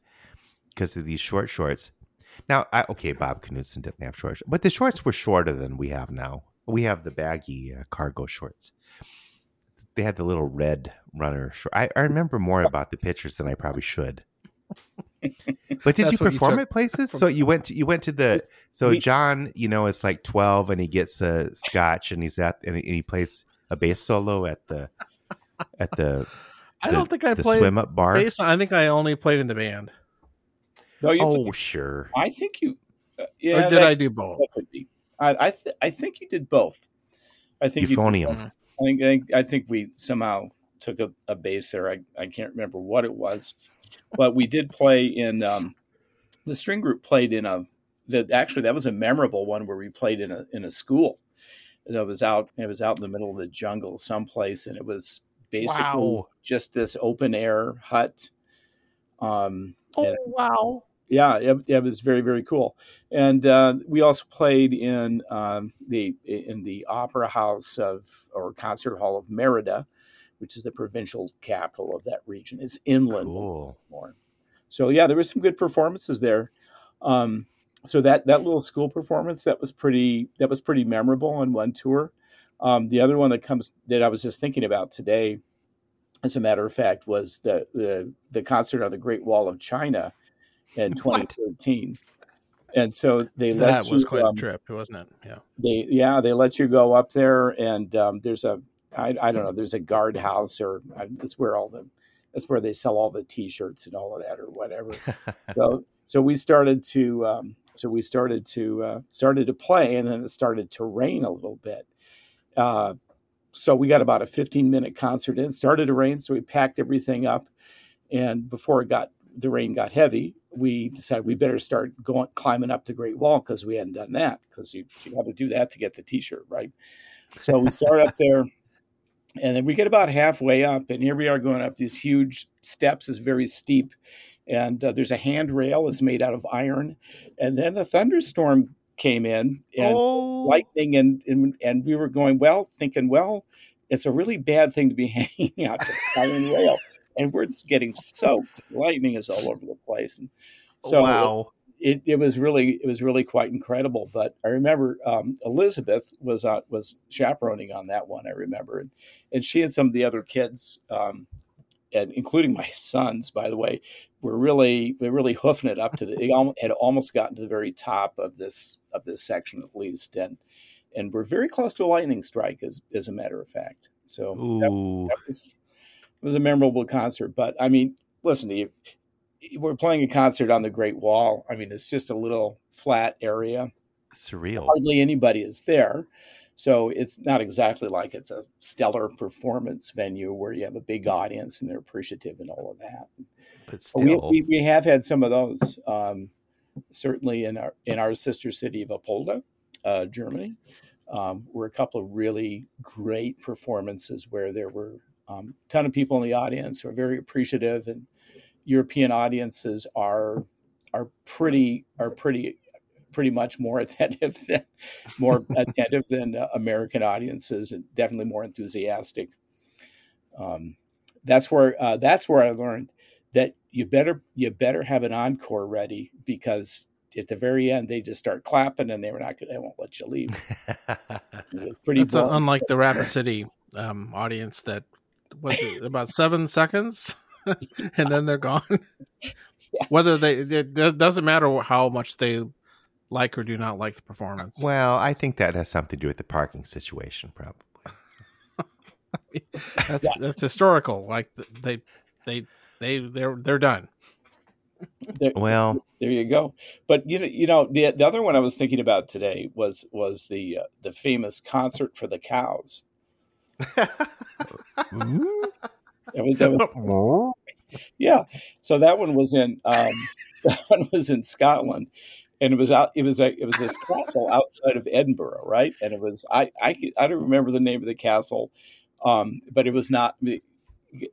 because of these short shorts. Now, I, okay, Bob Knudsen didn't have shorts, but the shorts were shorter than we have now. We have the baggy uh, cargo shorts. They had the little red runner short. I, I remember more about the pictures than I probably should. *laughs* But did That's you what you perform at places? So you went to you went to the so We- John, you know, is like twelve and he gets a scotch and he's at and he, plays a bass solo at the at the I the- don't think I the played swim up bar. bass. I think I only played in the band. No, you. Oh sure. I think you. Uh, yeah, or did that- I do both? That could be. I I, th- I think you did both. I think Euphonium. both. I think, I think I think we somehow took a, a base there. I, I can't remember what it was, but we did play in um, the string group played in a that actually that was a memorable one where we played in a in a school. That was out it was out in the middle of the jungle someplace, and it was basically Wow. just this open air hut. Um, and wow! yeah, it, it was very very cool. And uh, we also played in um, the in the opera house of or concert hall of Merida, which is the provincial capital of that region. It's inland Cool. more. So yeah, there were some good performances there. Um, so that that little school performance that was pretty that was pretty memorable on one tour. Um, the other one that comes that I was just thinking about today, as a matter of fact, was the the, the concert on the Great Wall of China in *laughs* What? 2013. And so they let That was you, quite um, a trip, wasn't it? Yeah. they yeah they let you go up there and um, there's a I, I don't know there's a guard house or uh, it's where all the that's where they sell all the t-shirts and all of that or whatever. *laughs* So so we started to um, so we started to uh, started to play and then it started to rain a little bit. Uh, so we got about a 15 minute concert in started to rain so we packed everything up and before it got the rain got heavy we decided we better start going climbing up the great wall because we hadn't done that because you, you have to do that to get the t-shirt right? So we start up there and then we get about halfway up and here we are going up these huge steps is very steep. And uh, there's a handrail it's made out of iron. And then a thunderstorm came in and oh, lightning and, and and we were going well thinking well it's a really bad thing to be *laughs* hanging out to the iron rail. And we're just getting soaked. Lightning is all over the place. And so wow. It, it was really it was really quite incredible. But I remember um, Elizabeth was uh, was chaperoning on that one. I remember, and, and she and some of the other kids, um, and including my sons, by the way, were really were really hoofing it up to the. It had almost gotten to the very top of this of this section at least, and and we're very close to a lightning strike, as as a matter of fact. So that, that was it was a memorable concert. But I mean, listen to you. We're playing a concert on the Great Wall. I mean, it's just a little flat area. Surreal. Hardly anybody is there. So it's not exactly like it's a stellar performance venue where you have a big audience and they're appreciative and all of that. But But we, still. we, we have had some of those, um, certainly in our in our sister city of Apolda, uh, Germany. Um, were a couple of really great performances where there were um, a ton of people in the audience who are very appreciative, and European audiences are are pretty are pretty pretty much more *laughs* attentive than more attentive than uh, American audiences, and definitely more enthusiastic. Um, that's where uh, that's where I learned that you better you better have an encore ready because at the very end they just start clapping and they were not they won't let you leave. It was pretty It's uh, boring. unlike the Rapid City um, audience that was it, about seven seconds, *laughs* and then they're gone. *laughs* Whether they it it doesn't matter how much they like or do not like the performance. well, I think that has something to do with the parking situation, probably. *laughs* That's that's historical. Like they they they they're they're done. There- Well, There you go. But you know, you know, the the other one I was thinking about today was was the uh, the famous concert for the cows. That was, that was *laughs* yeah. So that one was in um, *laughs* that one was in Scotland, and it was out. It was a it was this castle outside of Edinburgh, right? And it was I I I don't remember the name of the castle, um, but it was not.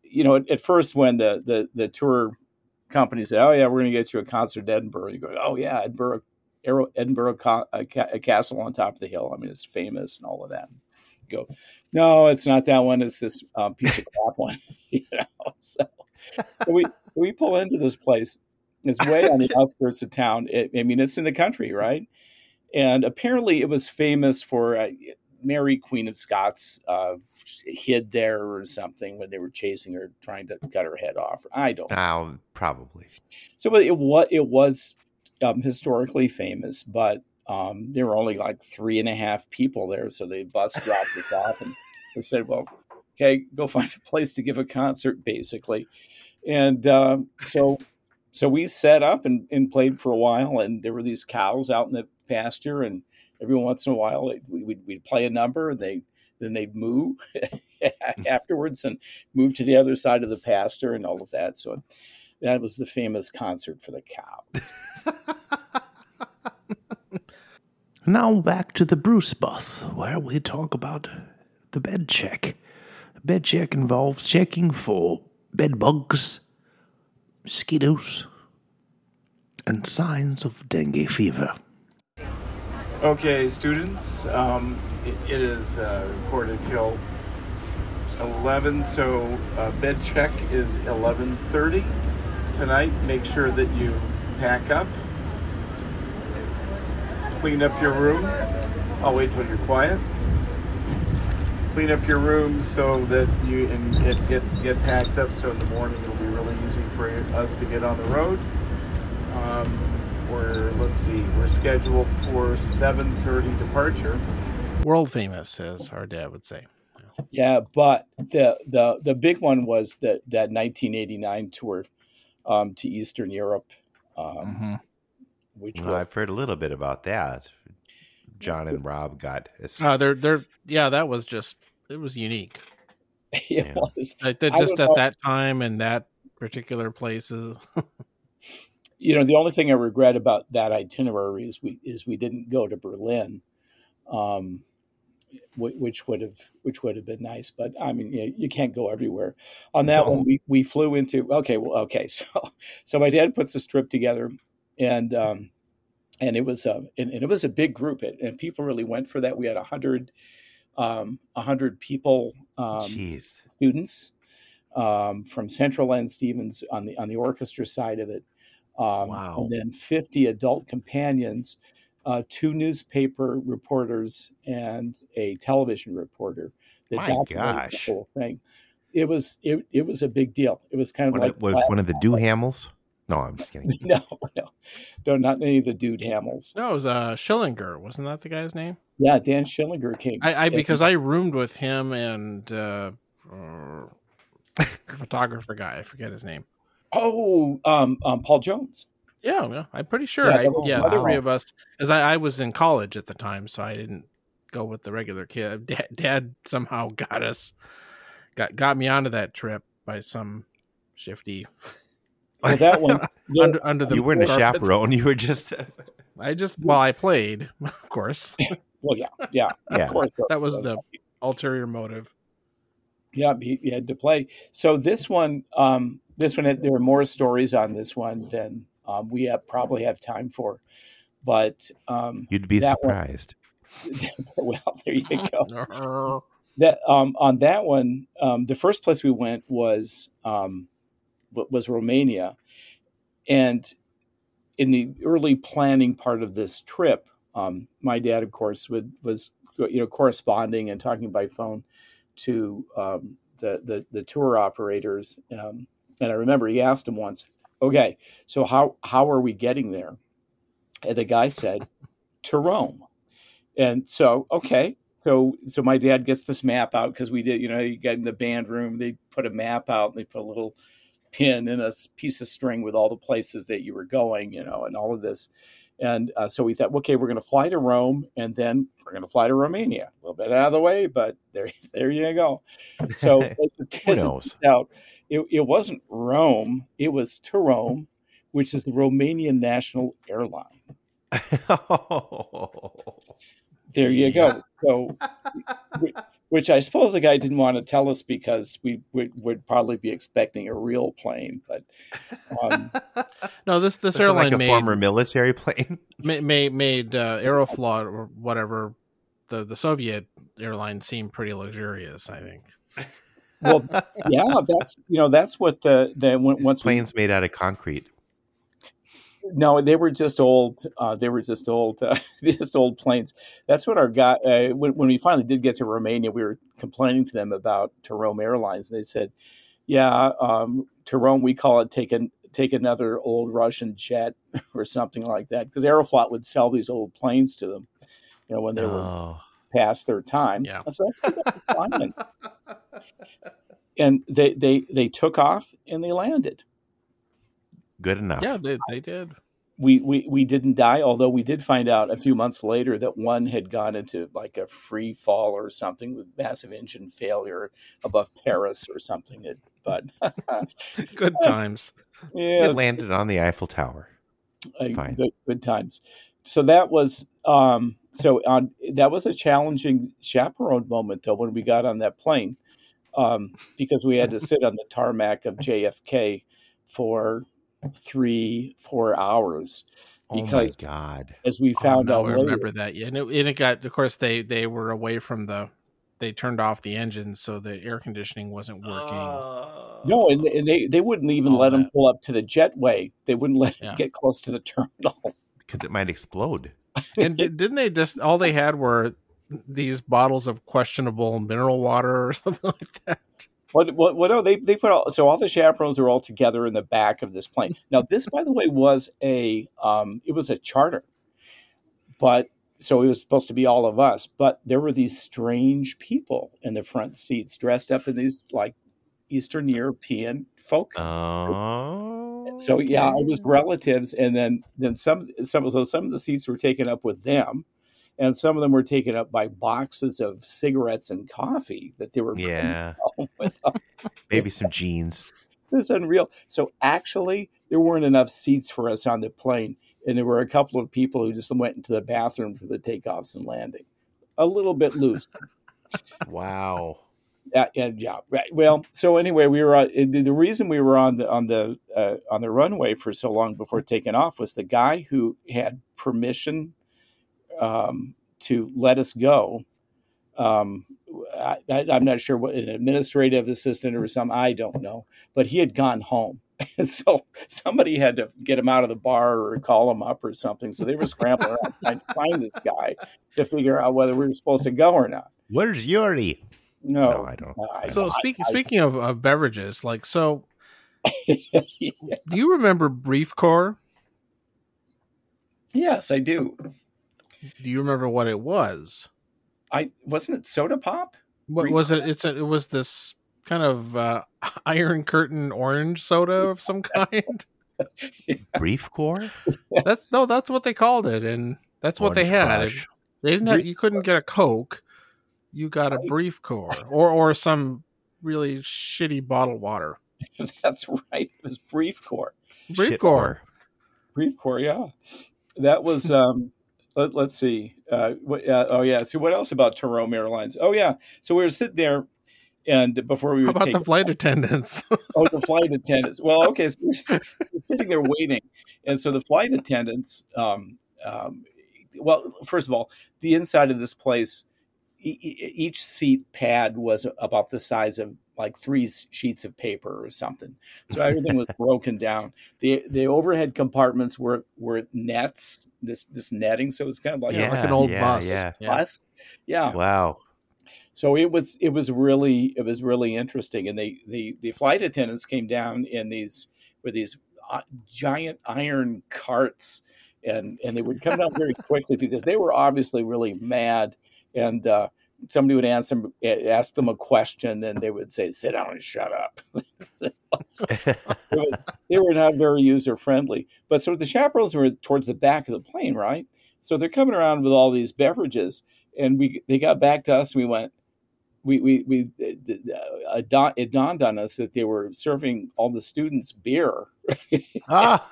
You know, at, at first when the the the tour company said, "Oh yeah, we're going to get you a concert in Edinburgh," you go, "Oh yeah, Edinburgh." Edinburgh, Edinburgh a, ca- a castle on top of the hill. I mean, it's famous and all of that. go, no, it's not that one. It's this um, piece of crap one. *laughs* you know, so, so we so we pull into this place. It's way on the outskirts of town. It, I mean, it's in the country, right? And apparently, it was famous for uh, Mary, Queen of Scots, uh, hid there or something when they were chasing her, trying to cut her head off. I don't. Now, probably. So it was it was um, historically famous, but um, there were only like three and a half people there. So the bus dropped us off and they said, well, okay, go *laughs* find a place to give a concert, basically. And uh, so so we set up and, and played for a while. And there were these cows out in the pasture. And every once in a while, we'd, we'd play a number and they then they'd move *laughs* afterwards and move to the other side of the pasture and all of that. So that was the famous concert for the cows. *laughs* Now back to the Bruce bus, where we talk about the bed check. Bed check involves checking for bed bugs, mosquitoes, and signs of dengue fever. Okay, students, um, it, it is uh, recorded till 11, so uh, bed check is 11:30 tonight. Make sure that you pack up, clean up your room. I'll wait till you're quiet. Clean up your room so that you and get get, get packed up. So in the morning it'll be really easy for us to get on the road. Um, we're let's see, we're scheduled for 7:30 departure. World famous, as our dad would say. Yeah, but the the the big one was that that 1989 tour um, to Eastern Europe, um, Mhm. which Well, was I've heard a little bit about that. John and Rob got Uh, they're they're yeah, that was just it was unique. *laughs* it Yeah. was Like that just at know. that time and that particular places. *laughs* you know the only thing I regret about that itinerary is we is we didn't go to Berlin, um, which would have which would have been nice. But I mean, you, you can't go everywhere. On that one, we we flew into okay, well, okay. *laughs* So so my dad puts this trip together, and um, and it was a and, and it was a big group, and, and people really went for that. We had a hundred um, a hundred people. Um, Jeez. students um, from Central and Stevens on the on the orchestra side of it. Um, Wow. And then 50 adult companions, uh, two newspaper reporters, and a television reporter that My gosh. the whole thing. It was it, it was a big deal. It was kind of One like of, was one of the Duhamels? No, I'm just kidding. *laughs* no no no not any of the Duhamels. No, it was uh Schillinger, wasn't that the guy's name? Yeah, Dan Schillinger came. I, I because I roomed with him and uh, uh *laughs* photographer guy, I forget his name. oh um, um Paul Jones. Yeah, yeah, I'm pretty sure. Yeah, I, there yeah, the three of us, as I, I was in college at the time, so I didn't go with the regular kid. *laughs* Dad, Dad somehow got us, got got me onto that trip by some shifty Well, that one. *laughs* yeah, under under the. you weren't a chaperone. You were just. I just well, I played, of course. Well, yeah, yeah, Yeah. of course. That was the *laughs* ulterior motive. Yeah, he, he had to play. So this one, um, this one, had, there were more stories on this one than um, we have, probably have time for. But um, You'd be That one- surprised. *laughs* well, there you go. *laughs* That um, on that one, um, the first place we went was um, was Romania, and in the early planning part of this trip, um, my dad, of course, would, was you know corresponding and talking by phone to um, the, the the tour operators. Um, and I remember he asked him once, "Okay, so how how are we getting there?" And the guy said, "To Rome." And so, okay, so so my dad gets this map out because we did, you know, you get in the band room, they put a map out and they put a little pin in a piece of string with all the places that you were going, you know, and all of this. And uh, so we thought, okay, we're going to fly Tarom, and then we're going to fly to Romania. A little bit out of the way, but there, *laughs* there you go. So *laughs* as it, as knows? turned out, it, it wasn't Rome; it was to Rome, which is the Romanian national airline. *laughs* There you go. So, which I suppose the guy didn't want to tell us because we would, would probably be expecting a real plane. But um, *laughs* No, this this This is airline like a made former military plane. *laughs* ma- made made uh, Aeroflot or whatever the the Soviet airline seemed pretty luxurious. I think. well, yeah, that's you know that's what the the when, This once we plane's made out of concrete. No they were just old uh, they were just old uh, *laughs* just old planes. That's what our guy uh, when when we finally did get to Romania, we were complaining to them about Tarom Airlines. And they said, "Yeah, um, Tarom we call it take an take another old Russian jet *laughs* or something like that because Aeroflot would sell these old planes to them, you know, when they were Oh. past their time. Yeah. So that's what they were flying. and they, they they took off and they landed. Good enough. Yeah, they they did. We, we we didn't die, although we did find out a few months later that one had gone into like a free fall or something with massive engine failure above Paris or something. It, but *laughs* Good *laughs* times. yeah, It landed on the Eiffel Tower. uh, Fine. Good, good times. So that was um, so on. That was a challenging chaperone moment though when we got on that plane um, because we had to sit on the tarmac of JFK for three four hours Oh my because god. as we Oh, found no, out I later, remember that. Yeah, and it, and it got. Of course, they they were away from the. They turned off the engines, so the air conditioning wasn't working. no, and, and they they wouldn't even let them that. pull up to the jetway. They wouldn't let Yeah. get close to the *laughs* terminal. Because it might explode. *laughs* and didn't they just all they had were these bottles of questionable mineral water or *laughs* something like that? What, what, what, no, they, they put all, so all the chaperones are all together in the back of this plane. Now, this, by the way, was a, um, it was a charter, but so it was supposed to be all of us, but there were these strange people in the front seats dressed up in these like Eastern European folk. Oh. so yeah, it was relatives. And then, then some, some, so some of the seats were taken up with them. And some of them were taken up by boxes of cigarettes and coffee that they were Yeah. *laughs* home with them. *laughs* Maybe some jeans. It's unreal. So actually, there weren't enough seats for us on the plane, and there were a couple of people who just went into the bathroom for the takeoffs and landing. A little bit loose. Wow. yeah, yeah, yeah, right. Well, so anyway, we were on, the the reason we were on the on the uh, on the runway for so long before taking off was the guy who had permission um, to let us go. Um, I, I- I'm not sure what an administrative assistant or some I don't know, but he had gone home, and *laughs* so somebody had to get him out of the bar or call him up or something. So they were scrambling around trying to find this guy to figure out whether we were supposed to go or not. Where's Yuri? No, No, I don't. I- So I- speaking I- speaking of, of beverages, like so, *laughs* do you remember Brifcor? Yes, I do. Do you remember what it was? I wasn't it soda pop? What Brief was it? It's a, it was this kind of uh, *laughs* Iron Curtain orange soda of some *laughs* kind. *laughs* Brifcor. That's no, that's what they called it, and that's what Orange they had. Crush. They didn't have. You couldn't get a Coke. You got a Brifcor or or some really shitty bottled water. That's right. It was Brifcor. Brief Shit Corps. Brifcor, yeah. That was um let, let's see. Uh, what, uh oh yeah. So what else about Tarom Airlines? Oh yeah. So we were sitting there and before we would about the flight attendants? *laughs* oh the flight attendants. Well, okay, so *laughs* we're sitting there waiting. And so the flight attendants um um well, first of all, the inside of this place e- each seat pad was about the size of like three sheets of paper or something. So everything was broken down. The the overhead compartments were were nets, this this netting. So it's kind of like Yeah, like an old yeah, bus. Yeah. bus. Yeah. Wow. So it was it was really it was really interesting. And they the the flight attendants came down in these with these uh, giant iron carts. And, and they would come down very *laughs* quickly because they were obviously really mad and uh, somebody would answer ask them a question and they would say sit down and shut up. *laughs* Was- they were not very user friendly but so the chaperones were towards the back of the plane right? So they're coming around with all these beverages and we they got back to us and we went we we we uh, it dawned- it dawned on us that they were serving all the students beer Ah.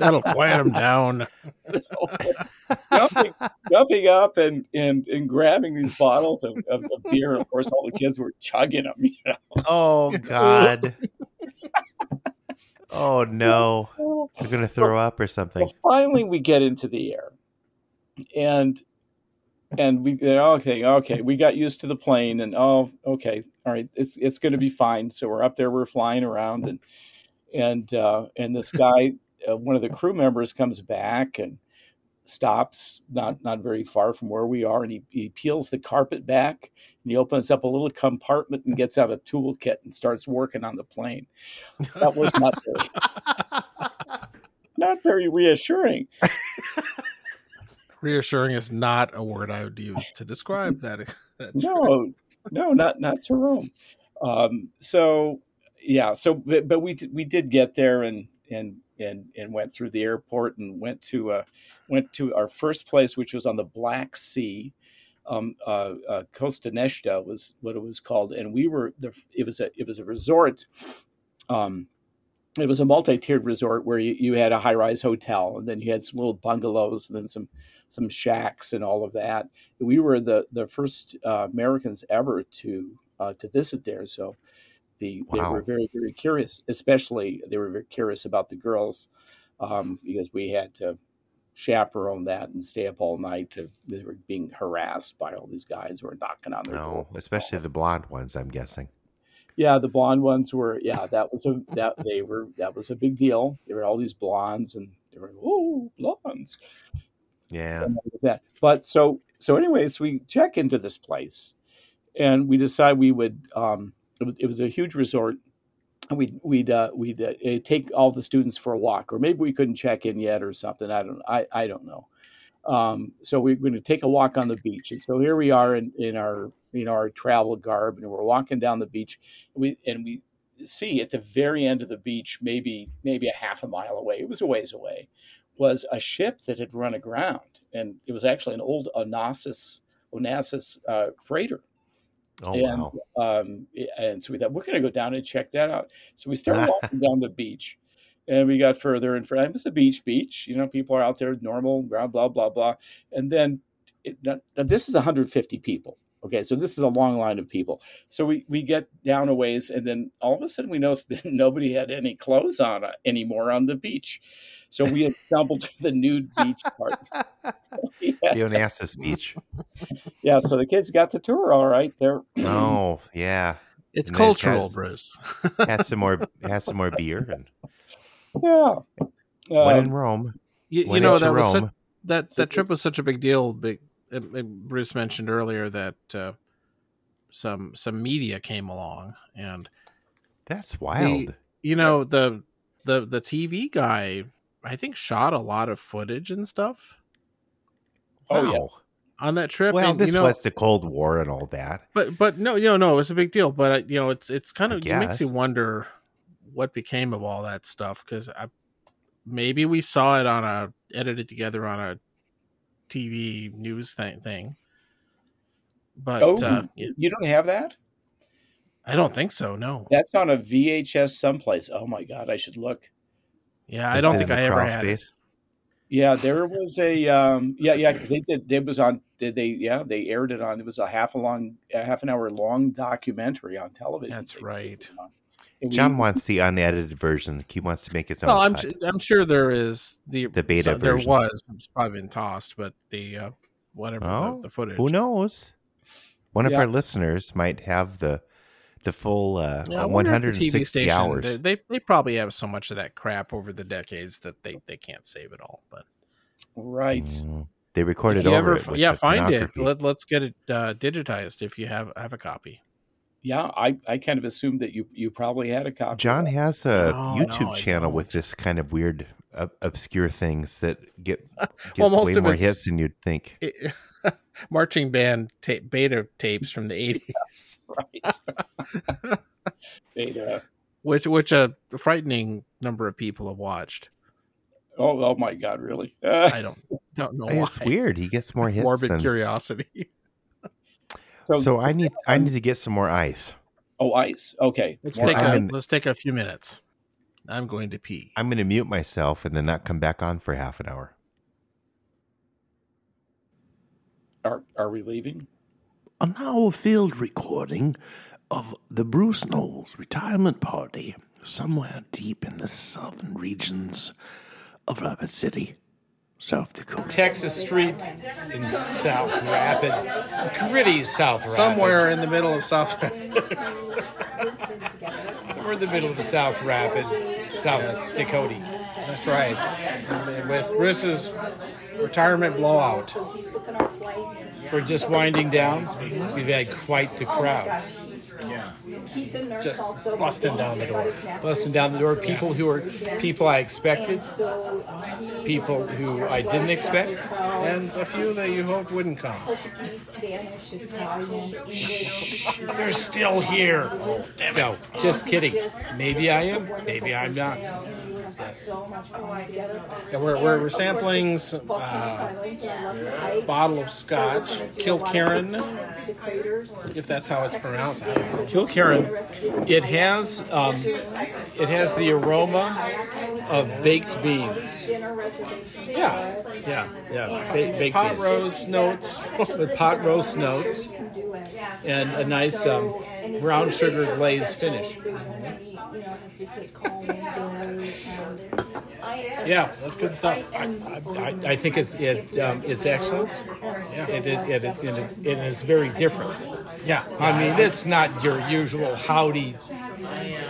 That'll *laughs* quiet them down. jumping, jumping up and, and and grabbing these bottles of, of, of beer. Of course, all the kids were chugging them. You oh *laughs* God. *laughs* Oh no. know? They're gonna throw up or something. Well, finally, we get into the air, and and we okay, okay, we got used to the plane, and oh, okay, all right, it's it's going to be fine. So we're up there, we're flying around, and and uh, and this *laughs* guy, uh, one of the crew members, comes back and stops not not very far from where we are, and he he peels the carpet back, and he opens up a little compartment and gets out a toolkit and starts working on the plane. That was not very, *laughs* *laughs* not very reassuring. Reassuring is not a word I would use to describe that. *laughs* that no, no, not not Tarom. Um, so yeah, so but, but we did- we did get there and and and and went through the airport and went to uh, went to our first place, which was on the Black Sea. Um, uh, uh, Constanța was what it was called, and we were the. It was a it was a resort. Um, it was a multi-tiered resort where you, you had a high-rise hotel, and then you had some little bungalows, and then some some shacks and all of that we were the the first uh, Americans ever to uh, to visit there. So the they were very very curious. Especially they were very curious about the girls um, because we had to chaperone that and stay up all night. To, they were being harassed by all these guys who were knocking on their No, door. especially the blonde ones. I'm guessing. Yeah, the blonde ones were. Yeah, that was a *laughs* that they were that was a big deal. There were all these blondes and they were oh blondes. Yeah. and all of that. But so so anyways, we check into this place, and we decide we would. Um, it, was, it was a huge resort. and We'd we'd uh, we'd uh, take all the students for a walk, or maybe we couldn't check in yet, or something. I don't I I don't know. Um, so we're going to take a walk on the beach, and so here we are in, in our you know our travel garb, and we're walking down the beach. And we and we see at the very end of the beach, maybe maybe a half a mile away. It was a ways away was a ship that had run aground, and it was actually an old Onassis Onassis uh, freighter. Oh and wow. um, and so we thought we're going to go down and check that out. So we started *laughs* walking down the beach, and we got further and further. It was a beach, beach. You know, people are out there normal, blah blah blah blah. And then it, now, now this is 150 people. Okay, so this is a long line of people. So we we get down a ways, and then all of a sudden we notice *laughs* that nobody had any clothes on uh, anymore on the beach. So we had stumbled to the nude beach part. We had- the Onassis Beach. yeah, so the kids got the tour all right. They're *clears throat* Oh yeah. It's And cultural, has- Bruce. Has some more. *laughs* Has some more beer and yeah. when Um, in Rome. You, you know into that was such, that that trip was such a big deal. Big, and- and Bruce mentioned earlier that uh, some some media came along, and That's wild. you know the the the TV guy, I think, shot a lot of footage and stuff Oh, yeah. On that trip. Well, and, this you know, was the Cold War and all that. but but no, you know, no, it was a big deal. But uh, you know, it's it's kind of it makes you wonder what became of all that stuff because maybe we saw it on a edited together on a TV news thing thing. But Oh, uh, you don't have that? I don't think so. No. That's on a VHS someplace. Oh my god, I should look. Yeah, I Is don't think I ever crawl had it. Yeah, there was a um, yeah yeah because they did it was on did they yeah they aired it on it was a half a long a half an hour long documentary on television. That's They put right. It on. And we- John wants the unedited version. He wants to make his own. Well, I'm cut. I'm sure there is the The beta so there was it's probably been tossed, but the uh, whatever Oh, the, the footage. Who knows? One of our listeners might have the the full uh, Yeah, I wonder if the 160 hours. They, they they probably have so much of that crap over the decades that they, they can't save it all. But right. Mm. They recorded over ever, it. yeah, find it. Let, let's get it uh, digitized if you have have a copy. Yeah, I, I kind of assumed that you you probably had a copy. John has a No, no, YouTube I channel with don't. this kind of weird, uh, obscure things that get Well, *laughs* gets most way of more hits than you'd think. *laughs* marching band ta- beta tapes from the 80s *laughs* right. Beta. which which a frightening number of people have watched Oh, oh my God, really? Uh, i don't don't know It's why weird. He gets more hits. morbid than, curiosity so I need I um need to get some more ice. Oh, ice. Okay. let's take a, in- let's take a few minutes i'm going to pee I'm going to mute myself and then not come back on for half an hour. Are are we leaving? A now field recording of the Bruce Knowles retirement party somewhere deep in the southern regions of Rapid City, South Dakota. Texas Street in South Rapid, gritty South Rapid. somewhere in the middle of south *laughs* We're in the middle of the South Rapid, South Dakota. that's right And with bruce's retirement blowout We're just winding down. We've had quite the crowd. just busting down the door Busting down the door. People who are people I expected, people who I didn't expect. and a few that you hoped wouldn't come They're still here. No, just kidding. Maybe I am. Maybe I'm not. And we're, we're, we're sampling some, uh, bottle of scotch, Kilkerran, if that's how it's pronounced. I. Kilkerran, it has um, it has the aroma of baked beans. Yeah, Yeah, yeah, ba- baked pot beans. roast notes. with pot roast notes. And a nice um, brown sugar glaze finish. Yeah, that's good stuff. I, I, I think it's it um, it's excellent. It, it, it, it, it, it is very different. Yeah, I mean, it's not your usual howdy,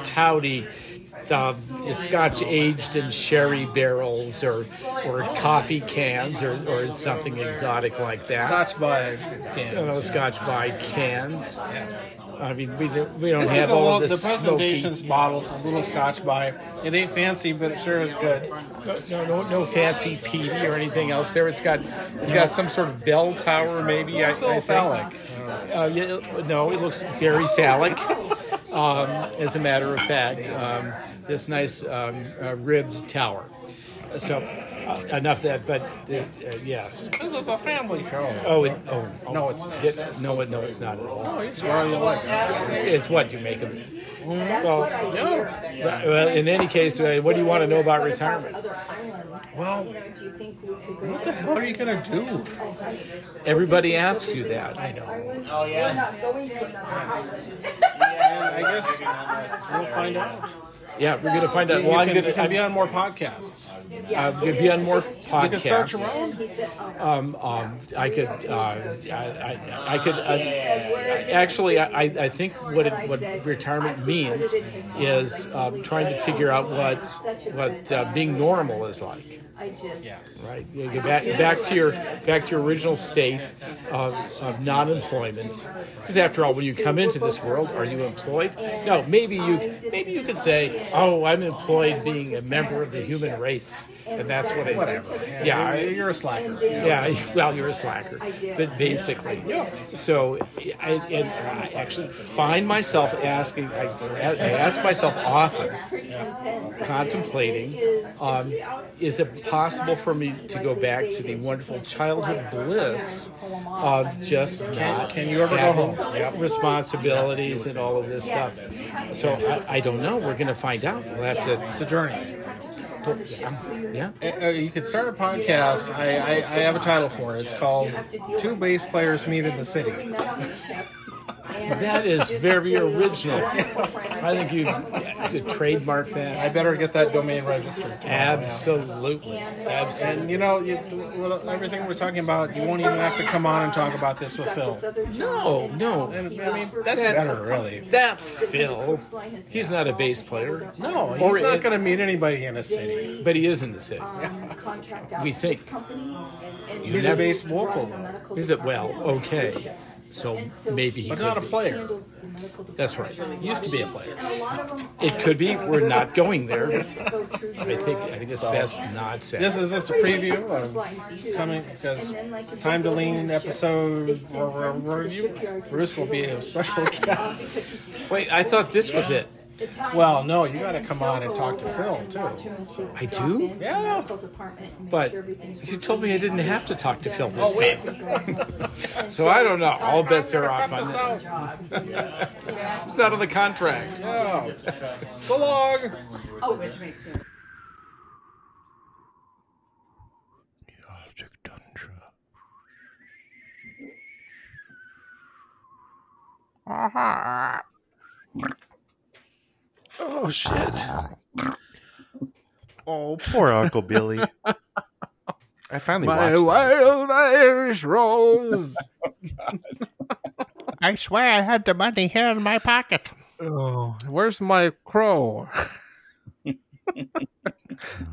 towdy, uh, Scotch aged in sherry barrels or or coffee cans or, or something exotic like that. Scotch by you can. know, Scotch by cans. I mean, we don't, we don't This have is a all little, of the this presentation's smoky, bottles, a little Scotch by. It ain't fancy, but it sure is good. no, no, no fancy peaty or anything else there. It's got it's got some sort of bell tower, maybe. I, It's a little I think. phallic. Uh, yeah, no, it looks very phallic. Um, as a matter of fact, um, this nice um, uh, ribbed tower. So uh, enough of that, but uh, uh, yes. This is a family show. Oh, it, oh, oh, No, it's not. it- no, it- no, it's not at all. Oh, it's where you like. It's what you make of it. Well, well, in any case, uh, what do you want to know about retirement? Well, do you think what the hell are you gonna do? Everybody asks you that. I know. And I guess we'll find out. Yeah, we're gonna find out. You Well, I'm can, gonna you can be I'm, on more podcasts. I'm gonna be on more You can start your podcasts. own. Um, um, I could, uh, I, I, I could. Uh, actually, I, I I think what it, what retirement means is um, trying to figure out what what uh, being normal is like. I just yes. Right. You get back back to your back to your original state of, of non-employment. Because after all, when you come into this world, are you employed? No. Maybe you maybe you could say, "Oh, I'm employed being a member of the human race," and that's what I Whatever. Yeah. I- You're, you're a slacker. yeah, *laughs* well, you're a slacker, but basically, so I, and I actually find myself asking. I, I ask myself often, contemplating, um, is it possible for me to go back to the wonderful childhood bliss of just not can you ever go home? responsibilities and all of this stuff? So I, I don't know. We're going to find out. We'll have to. It's a journey. Yeah. Uh, you could start a podcast. I, I, I have a title for it. It's called Two Bass Players Meet in the City. That is very original. I think you, you could trademark that. I better get that domain registered. Absolutely. Absolutely. And you know, you, with everything we're talking about, you won't even have to come on and talk about this with Phil. No, no. And, I mean, that's That- better, really. That Phil, he's not a bass player. No, he's Or not going to meet anybody in a city. But he is in the city. We think. He's a bass vocal, though. Is it well? Okay. So maybe he But could not a be. player. That's right. Used to be a player. It could be. We're not going there. I think I think it's best not say. This is just a preview of coming because Time to Lean episode review. Bruce will be a special guest. Wait, I thought this was it. Well, no, you got to come on and talk to Phil too. I do, Yeah. but you told me I didn't have to talk to Phil this Oh time. *laughs* *laughs* So I don't know. All bets are off on this. *laughs* It's not on the contract. Yeah. So long. Oh, which makes me. Oh shit. *laughs* Oh, poor Uncle Billy. I finally My watched. wild Irish rose. *laughs* I swear I had the money here in my pocket. Oh, where's my crow? *laughs*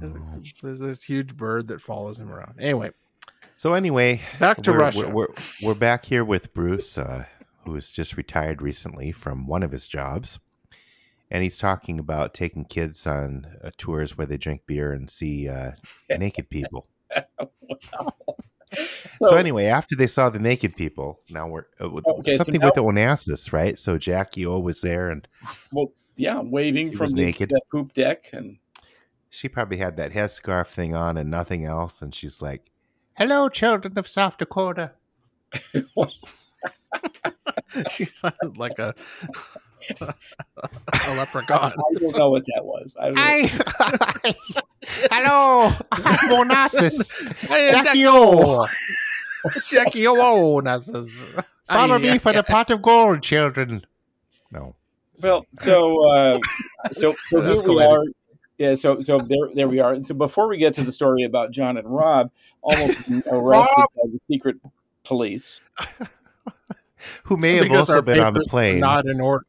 There's this huge bird that follows him around. Anyway, So anyway, Back to we're, Russia. We're, we're, we're back here with Bruce, uh, who's just retired recently from one of his jobs, and he's talking about taking kids on uh, tours where they drink beer and see uh, naked people. *laughs* So anyway, after they saw the naked people, now we're uh, Okay, so something now- with the Onassis, right? So Jackie O was there, and Well, yeah, waving from the, naked. the poop deck, and she probably had that headscarf thing on and nothing else, and she's like, "Hello, children of South Dakota." *laughs* *laughs* she sounded like a *laughs* a leprechaun. I don't know what that was. I don't. I, hello, I'm Onassis. Hey, Jackie O. Jackie O. Onassis. Follow me for the pot of gold, children. No. Well, so uh, so, *laughs* so here we Escalated. are. Yeah, so so there there we are. And so before we get to the story about John and Rob almost *laughs* being arrested by the secret police, Who may have also been on the plane. Not in order.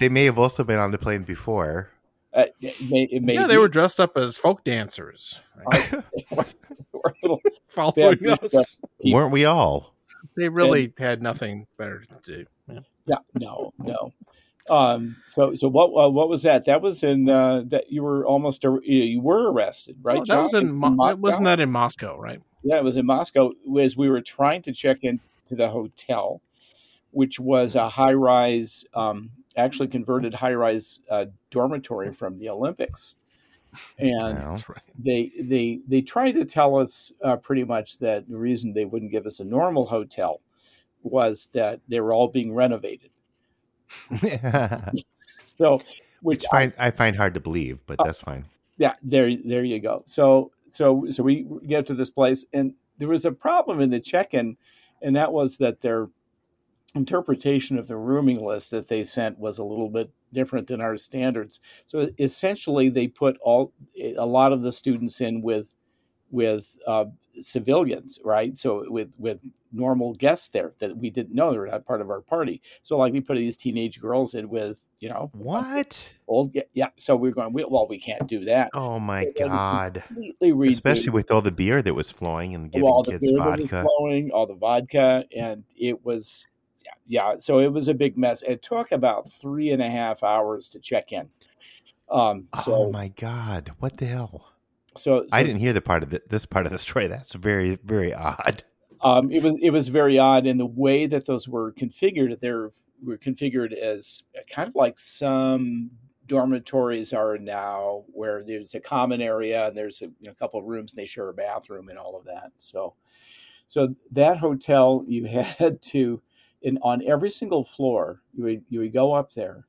They may have also been on the plane before. uh, it may, it may Yeah, they be- were dressed up as folk dancers, Right? *laughs* Following us, *laughs* weren't we all? They really had nothing better to do. Yeah. Yeah, no, no. Um, so, so what? Uh, what was that? That was in uh, that you were almost ar- you you were arrested, right? Oh, that was John? in Mo- Moscow? wasn't that in Moscow, right? Yeah, it was in Moscow. As we were trying to check into the hotel, which was a high-rise, um, actually converted high-rise uh, dormitory from the Olympics, and No. That's right. they they they tried to tell us uh, pretty much that the reason they wouldn't give us a normal hotel was that they were all being renovated. *laughs* *laughs* So, which Which find, I find hard to believe, but that's fine. yeah, there there you go. So so so we get to this place, and there was a problem in the check-in, and that was that their interpretation of the rooming list that they sent was a little bit different than our standards. So essentially, they put all a lot of the students in with with uh, civilians, right? So with with normal guests there that we didn't know they were not part of our party. So like we put these teenage girls in with you know What? old yeah. yeah. So we're going we, well we can't do that. Oh my god! Completely Especially with all the beer that was flowing and giving well, all the kids beer that was vodka. flowing, all the vodka, and it was yeah. So it was a big mess. It took about three and a half hours to check in. Um, so oh my god! What the hell? so, so I didn't hear the part of the, this part of the story. That's very very odd. um, it was it was very odd in the way that those were configured. They were configured as kind of like some dormitories are now, where there's a common area and there's a you know, couple of rooms and they share a bathroom and all of that. So, so that hotel you *laughs* had to, in on every single floor, you would you would go up there.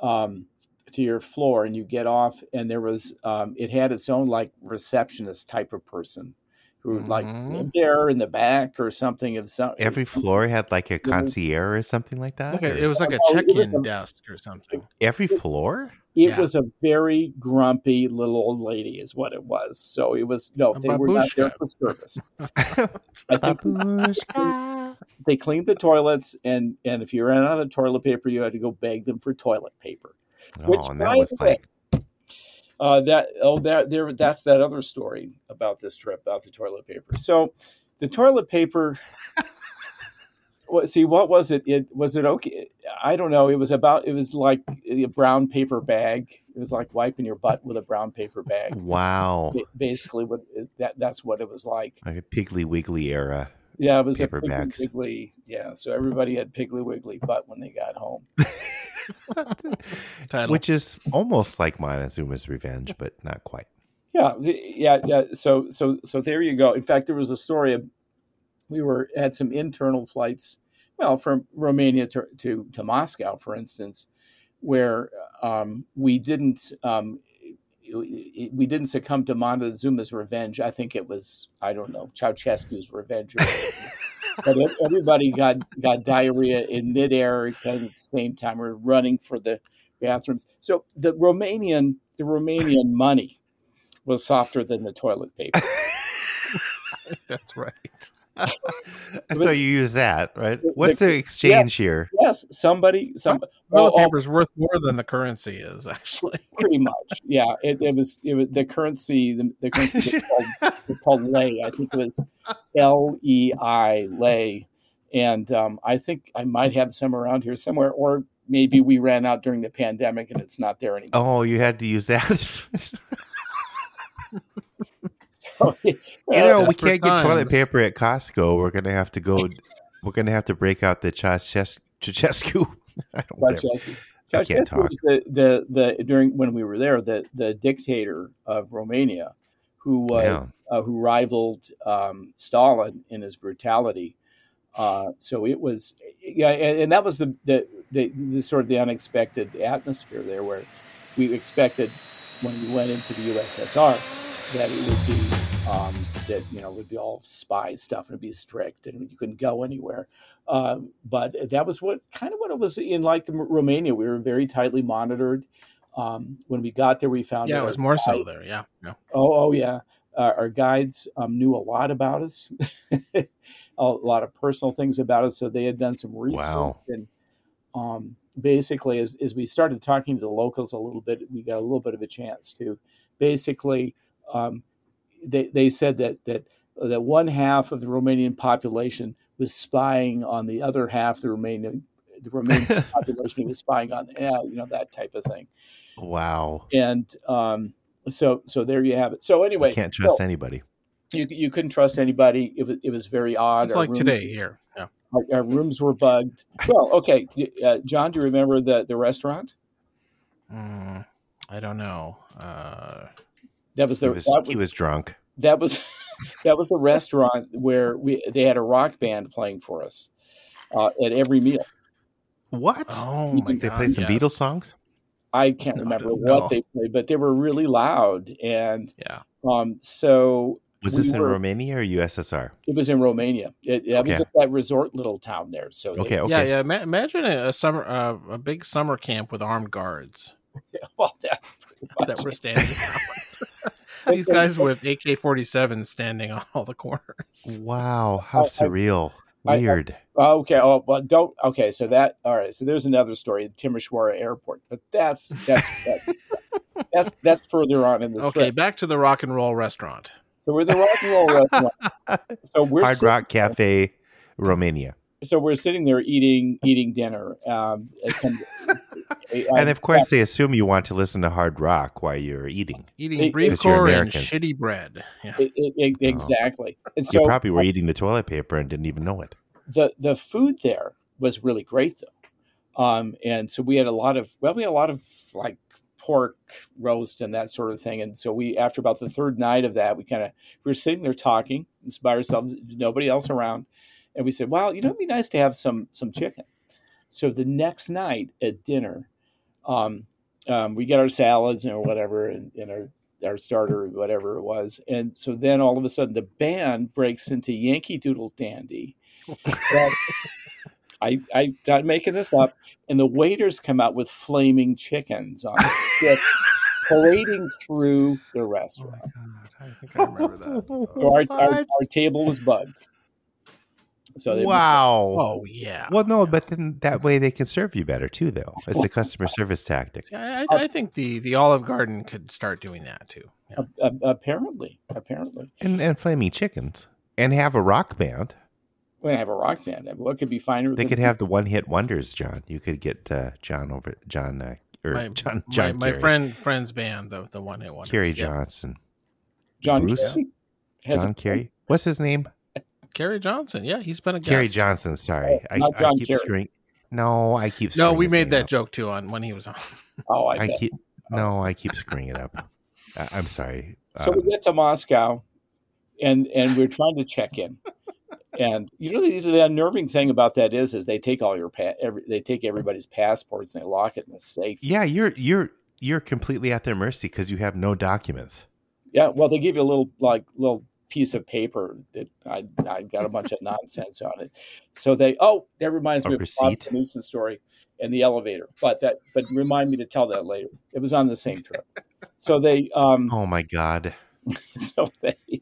Um, to your floor and you get off and there was um, it had its own like receptionist type of person who like Mhm. lived there in the back or something of some Every floor had like a *laughs* concierge or something like that. Okay, it was like a Oh, it was check-in a- desk or something. *laughs* Every floor? it Yeah. was a very grumpy little old lady is what it was so it was no A they were not there for service *laughs* i think they cleaned the toilets and and if you ran out of toilet paper you had to go beg them for toilet paper Which, oh, and by that was the way, like Uh, that oh that there that's that other story about this trip about the toilet paper. So the toilet paper *laughs* What, see, what was it? It was it okay? I don't know. It was about. It was like a brown paper bag. It was like wiping your butt with a brown paper bag. Wow. Ba- Basically, what that that's what it was like. Like a Piggly Wiggly era. Yeah, it was Paper a Piggly bags. Wiggly. Yeah, so everybody had Piggly Wiggly butt when they got home. *laughs* Title. Which is almost like Montezuma's Revenge, but not quite. Yeah, yeah, yeah. So, so, so there you go. In fact, there was a story of we were had some internal flights, well, from Romania to to, to Moscow, for instance, where um, we didn't um, we didn't succumb to Montezuma's revenge. I think it was I don't know Ceausescu's revenge. Or *laughs* but everybody got got diarrhea in midair at the same time. We are running for the bathrooms. So the Romanian the Romanian *laughs* money was softer than the toilet paper. *laughs* That's right. So you use that, right? What's the exchange here? Yes, somebody, some Toilet oh, oh, paper's worth more than the currency is actually. *laughs* pretty much. Yeah, it, it was it was the currency. The, the currency was called, *laughs* was called lei. I think it was L E I lei, and um, I think I might have some around here somewhere, or maybe we ran out during the pandemic and it's not there anymore. Oh, you had to use that. *laughs* you *laughs* you know, we can't get toilet paper at Costco. We're gonna have to go. We're gonna have to break out the Ceausescu. *laughs* Ceausescu. I don't whatever. Ceausescu. Ceausescu was the, the the during when we were there the the dictator of Romania, who was Yeah. uh, who rivaled um, Stalin in his brutality. Uh, so it was, yeah, and, and that was the, the the the sort of the unexpected atmosphere there, where we expected when we went into the USSR that it would be um, that you know would be all spy stuff and it'd be strict and you couldn't go anywhere. Um, but that was what kind of what it was in like Romania. We were very tightly monitored. Um, when we got there, we found Yeah, it was more so there. Yeah. yeah. Oh, oh yeah. Uh, our guides um, knew a lot about us, *laughs* a lot of personal things about us. So they had done some research. Wow. And um, basically, as, as we started talking to the locals a little bit, we got a little bit of a chance to basically, um, they, they said that, that, that one half of the Romanian population was spying on the other half, the Romanian, the Romanian *laughs* population was spying on, yeah, you know, that type of thing. Wow. And um, so, so there you have it. So anyway, You can't trust so- anybody. you you couldn't trust anybody. It was it was very odd. It's Our like rooms- today here. Yeah. Our, our rooms were bugged. Well, okay, uh, John, do you remember the the restaurant? Mm, I don't know. Uh, That was He the was, that, he was drunk. that was *laughs* that was the restaurant where we they had a rock band playing for us uh, at every meal. What? oh my can- they god! played some yes. Beatles songs. I can't No, remember don't what know. they played, but they were really loud, and Yeah. um, so Was We this in were- Romania or USSR? it was in Romania. It, it was Okay. at that resort little town there. So they- Okay, okay. Yeah, yeah. Ma- imagine a, a summer, uh, a big summer camp with armed guards *laughs* well, that's pretty *laughs* much that were it. standing. Around. These guys with AK forty seven standing *laughs* on all the corners. Wow, how I- I- surreal. I- I- Weird. Okay. Oh, well, don't. Okay. So that. All right. So there's another story at Timisoara Airport, but that's that's that, *laughs* that's that's further on in the Okay, trip. back to the rock and roll restaurant. So we're the rock and roll restaurant. *laughs* So we're Hard sit- Rock Cafe, Romania. so we're sitting there eating eating dinner. Um, at some, and of course, they assume you want to listen to hard rock while you're eating. Eating It- brief Because you're core and Americans. shitty bread. Yeah. It- it- it- exactly. And so you so probably were eating the toilet paper and didn't even know it. the the food there was really great though, um, and so we had a lot of well, we had a lot of like pork roast and that sort of thing. And so we, after about the third night of that, we kind of we were sitting there talking just by ourselves, nobody else around, and we said, "Well, you know, it'd be nice to have some some chicken." So the next night at dinner, um, um, we get our salads or whatever, and, and our our starter or whatever it was, and so then all of a sudden the band breaks into Yankee Doodle Dandy. *laughs* Well, I, I'm not making this up. And the waiters come out with flaming chickens on the stick, parading through the Oh my restaurant. god! I think I remember that. *laughs* So our, our, our table was bugged. So they wow. Oh yeah. Well, no, but then that way they can serve you better too, though. It's a customer *laughs* service tactic. Yeah, I, I think the the Olive Garden could start doing that too. Yeah. uh, apparently, apparently. And, and flaming chickens. And have a rock band. We're have a rock band. I mean, what could be finer? They than could have the one hit wonders, John. You could get uh, John over John uh, or My, John my, John my Kerry. friend friend's band, the the one hit one. Kerry Yeah. Johnson. John Bruce? Kerry? John a- Kerry. What's his name? Kerry Johnson. Yeah, he's been a guest. Kerry Johnson. Sorry, Oh, I, not I John keep Kerry. screwing. No, I keep. No, we made that up. joke too on when he was on. *laughs* Oh, I, I bet. keep. No, I keep screwing it up. I, I'm sorry. So Uh, we get to Moscow, and and we're trying to check in, and you know the, the unnerving thing about that is is they take all your pa- every, they take everybody's passports and they lock it in the safe. yeah, you're you're you're completely at their mercy because you have no documents. Yeah, well, they give you a little like little piece of paper that I I got a bunch of *laughs* nonsense on it. So they oh that reminds A me of Bob receipt? Knudsen's story in the elevator, but that but remind me to tell that later. It was on the same trip. So they um Oh my god. *laughs* so they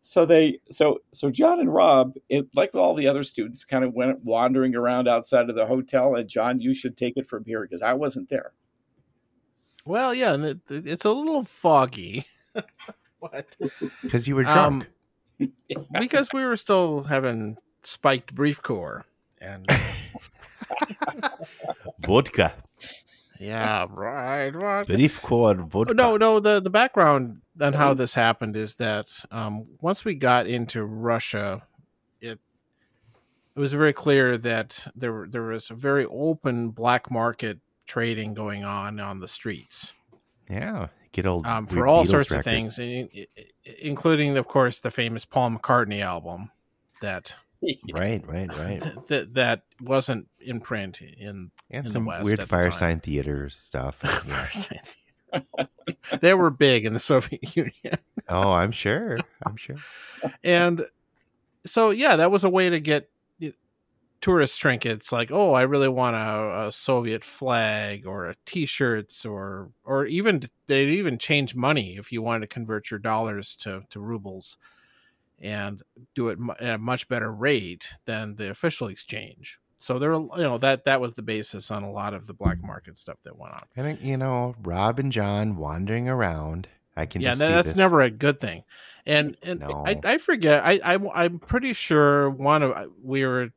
so they so so John and Rob, it, like all the other students, kind of went wandering around outside of the hotel. And John, you should take it from here because I wasn't there. Well, yeah, and it's a little foggy. *laughs* *laughs* what? Because you were Um, drunk. *laughs* Because we were still having spiked Brifcor, and *laughs* vodka. yeah, right, right. Brief cord vodka. No, no. The the background on how this happened is that um, once we got into Russia, it it was very clear that there there was a very open black market trading going on on the streets Yeah. Old. um, for all Beatles sorts of things, including, of course, the famous Paul McCartney album that *laughs* Right, right, right. *laughs* that that wasn't in print in And the some West weird at the. Firesign Theater stuff. *laughs* Yeah. they were big in the Soviet Union. Oh, I'm sure. I'm sure. and so yeah that was a way to get tourist trinkets like oh i really want a, a soviet flag or a t-shirts or or even they'd even change money if you wanted to convert your dollars to to rubles and do it at a much better rate than the official exchange so there were- you know that that was the basis on a lot of the black market stuff that went on And you know, Rob and John wandering around. I can yeah just no, see that's this. never a good thing and and No. I, I forget I, I i'm pretty sure one of we were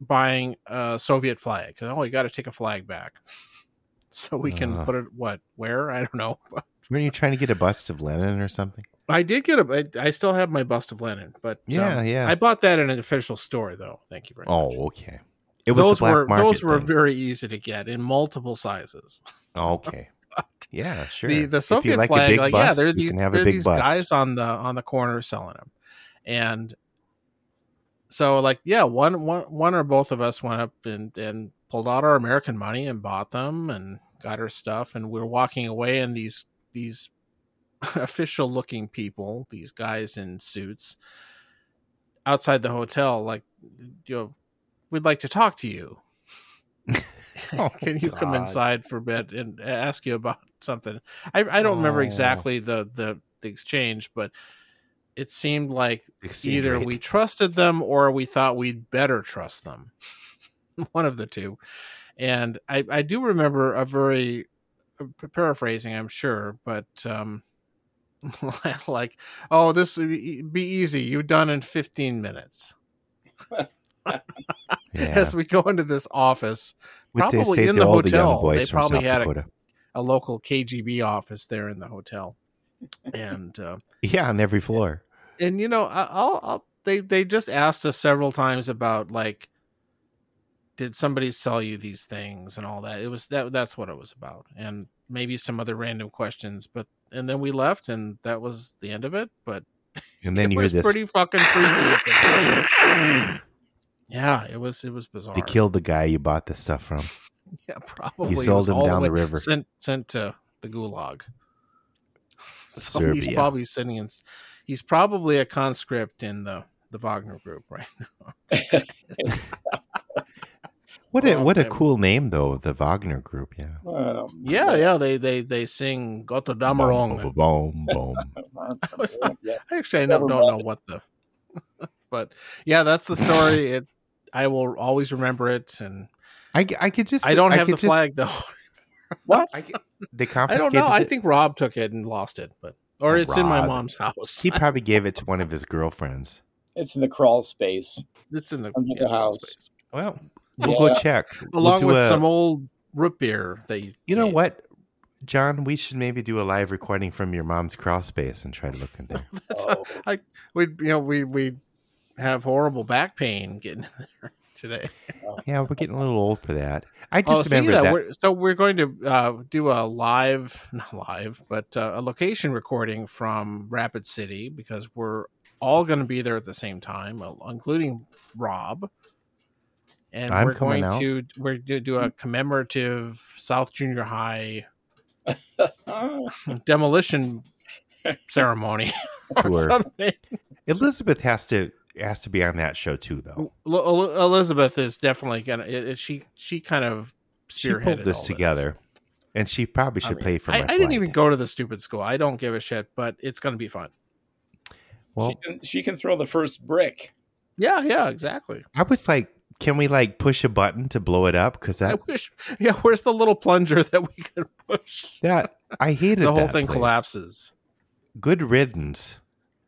buying a soviet flag 'cause, oh you got to take a flag back *laughs* so we can Ugh. put it what where i don't know *laughs* Weren't you trying to get a bust of Lenin or something? i did get a I, I still have my bust of lenin but Yeah, um, yeah. i bought that in an official store though thank you very much Oh, okay. It was those were those were thing. very easy to get in multiple sizes *laughs* okay. Yeah, sure. the the Soviet like flag, like yeah, there are these, there are these guys on the on the corner selling them, and so like yeah, one one one or both of us went up and and pulled out our American money and bought them and got our stuff, and we were walking away, and these these *laughs* official looking people, these guys in suits, outside the hotel, like you know, we'd like to talk to you. *laughs* Oh, Can you come inside for a bit and ask you about something? I, I don't remember Oh. exactly the, the the exchange, but it seemed like Exchange either rate. we trusted them or we thought we'd better trust them. *laughs* One of the two. And I, I do remember a very uh, paraphrasing, I'm sure, but um, *laughs* like, oh, this would be easy. You done in 15 minutes. *laughs* yeah. As we go into this office, probably in the all the hotel, they probably had a, a local KGB office there in the hotel, and uh, Yeah, on every floor. and you know, I- I'll, I'll they they just asked us several times about like, did somebody sell you these things and all that. It was that that's what it was about, and maybe some other random questions. But and then we left, and that was the end of it. But *laughs* And then it you hear was this. pretty fucking creepy. *coughs* yeah, it was it was bizarre. They killed the guy you bought this stuff from. *laughs* Yeah, probably. It sold him down the way- river. Sent sent to the gulag. *laughs* So he's Serbia. probably sitting in. He's probably a conscript in the the Wagner group, right? Now. *laughs* what a what a cool name though, the Wagner Group. Yeah. Um, Yeah, yeah. They they they sing Gott Boom, Dammerung. boom, boom. yeah. Actually, I don't, don't know what the. *laughs* but yeah, that's the story. It. I will always remember it, and I I could just. I don't have could the just- flag though. What? I could- they *laughs* I don't know. I think Rob took it and lost it, but or Oh, it's in my mom's house. he probably gave it to one of his girlfriends. It's in the crawl space It's in the, Under the house. space. Well, we'll go Yeah. check. We'll along with a- some old root beer that you. You know made. what, John? We should maybe do a live recording from your mom's crawl space and try to look in there. *laughs* That's Oh. I we you know we we have horrible back pain getting in there today. *laughs* yeah, we're getting a little old for that. I Oh, just speaking remember that. We're, so we're going to uh, do a live, *laughs* not live, but uh, a location recording from Rapid City because we're all going to be there at the same time, uh, including Rob. And I'm we're going out. to we're to do a commemorative South Junior High *laughs* demolition ceremony or something. Elizabeth has to has to be on that show too, though. L- El- Elizabeth is definitely gonna. It, it- she she kind of She spearheaded pulled this all together, and she probably I should mean, pay for I, my. I didn't even go to the stupid school. I don't give a shit, but it's going to be fun. Well, she, can, she can throw the first brick. Yeah, yeah, exactly. I was like, can we like push a button to blow it up? Because I that wish. Yeah, where's the little plunger that we could push? that I hated the whole that thing place. collapses. Good riddance.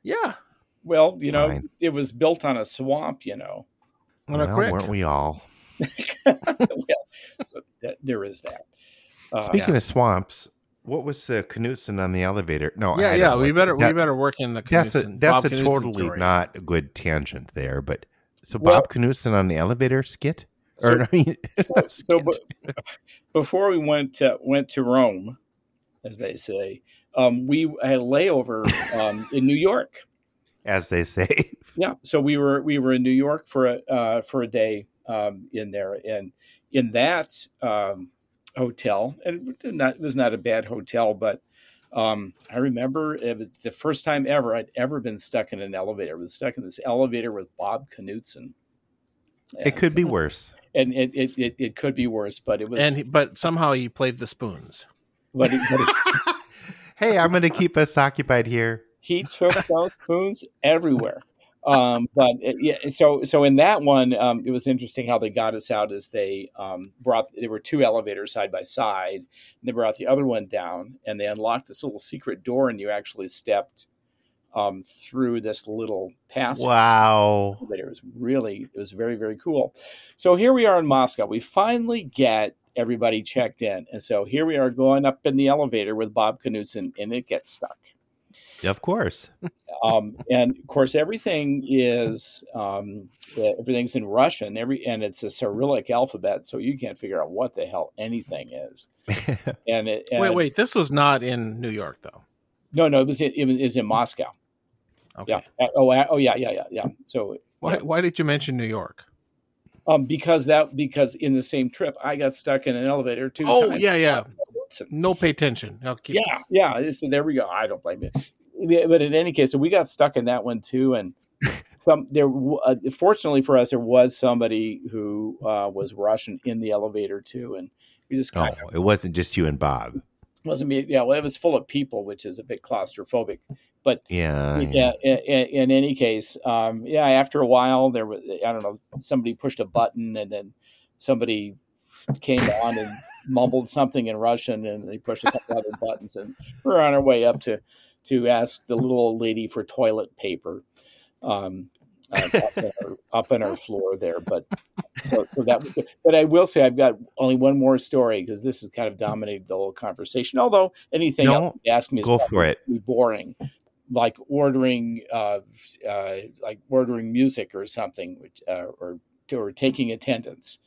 Yeah, Well, you know, Fine. it was built on a swamp. You know, on a well, quick. weren't we all? *laughs* *laughs* well, that, there is that. Uh, Speaking of swamps, what was the Knutson on the elevator? No, Yeah, I yeah. We like- better that- we better work in the. That's a that's Bob a Knudsen totally story. not a good tangent there. But so Well- Bob Knutson on the elevator skit, So- or *laughs* no, so, so skit. before we went to, went to Rome, as they say, um, we had a layover um, in New York. As they say, *laughs* Yeah, so we were we were in New York for a uh, for a day um, in there, and in that um, hotel, and it did not, it was not a bad hotel, but um, I remember it was the first time ever I'd ever been stuck in an elevator. I was stuck in this elevator with Bob Knutson. it could be worse. and it, it, it, it could be worse, but it was. And he- but somehow he played the spoons. but, it, but it- *laughs* Hey, I'm going to keep us occupied here. He took those spoons everywhere. Um, but it, yeah, so so in that one, um, it was interesting how they got us out as they um, brought. There were two elevators side by side. And they brought the other one down, and they unlocked this little secret door, and you actually stepped um, through this little passage. Wow. elevator. It was really, it was very, very cool. So here we are in Moscow. We finally get everybody checked in. And so here we are going up in the elevator with Bob Knudsen, and it gets stuck. Of course. Um, and of course, everything is um, everything's in Russian. Every and it's a Cyrillic alphabet, so you can't figure out what the hell anything is. *laughs* And it and, wait, wait. This was not in New York, though. no, no, it was in, it was in Moscow. Okay. Yeah. Uh, Oh, oh, yeah, yeah, yeah, yeah. So Why, why did you mention New York? um, because that because in the same trip, I got stuck in an elevator two Oh, times. Oh, yeah, yeah. No pay attention. I'll keep, Yeah, yeah. So there we go. I don't blame you. Yeah, But in any case, so we got stuck in that one too, and *laughs* some there. Uh, fortunately for us, there was somebody who uh, was Russian in the elevator too, and we just oh, of it wasn't just you and Bob. wasn't me. Yeah, well, it was full of people, which is a bit claustrophobic. But Yeah. yeah, in, in, in any case, um, yeah. After a while, there was I don't know. Somebody pushed a button, and then somebody came on and mumbled something in Russian, and they pushed a couple other buttons, and we're on our way up to to ask the little old lady for toilet paper. Um, uh, up, in our, up in our floor there, but so, so that. But I will say I've got only one more story because this has kind of dominated the whole conversation. Although anything No, else you ask me is go for it. be boring like ordering uh, uh, like ordering music or something which, uh, or or taking attendance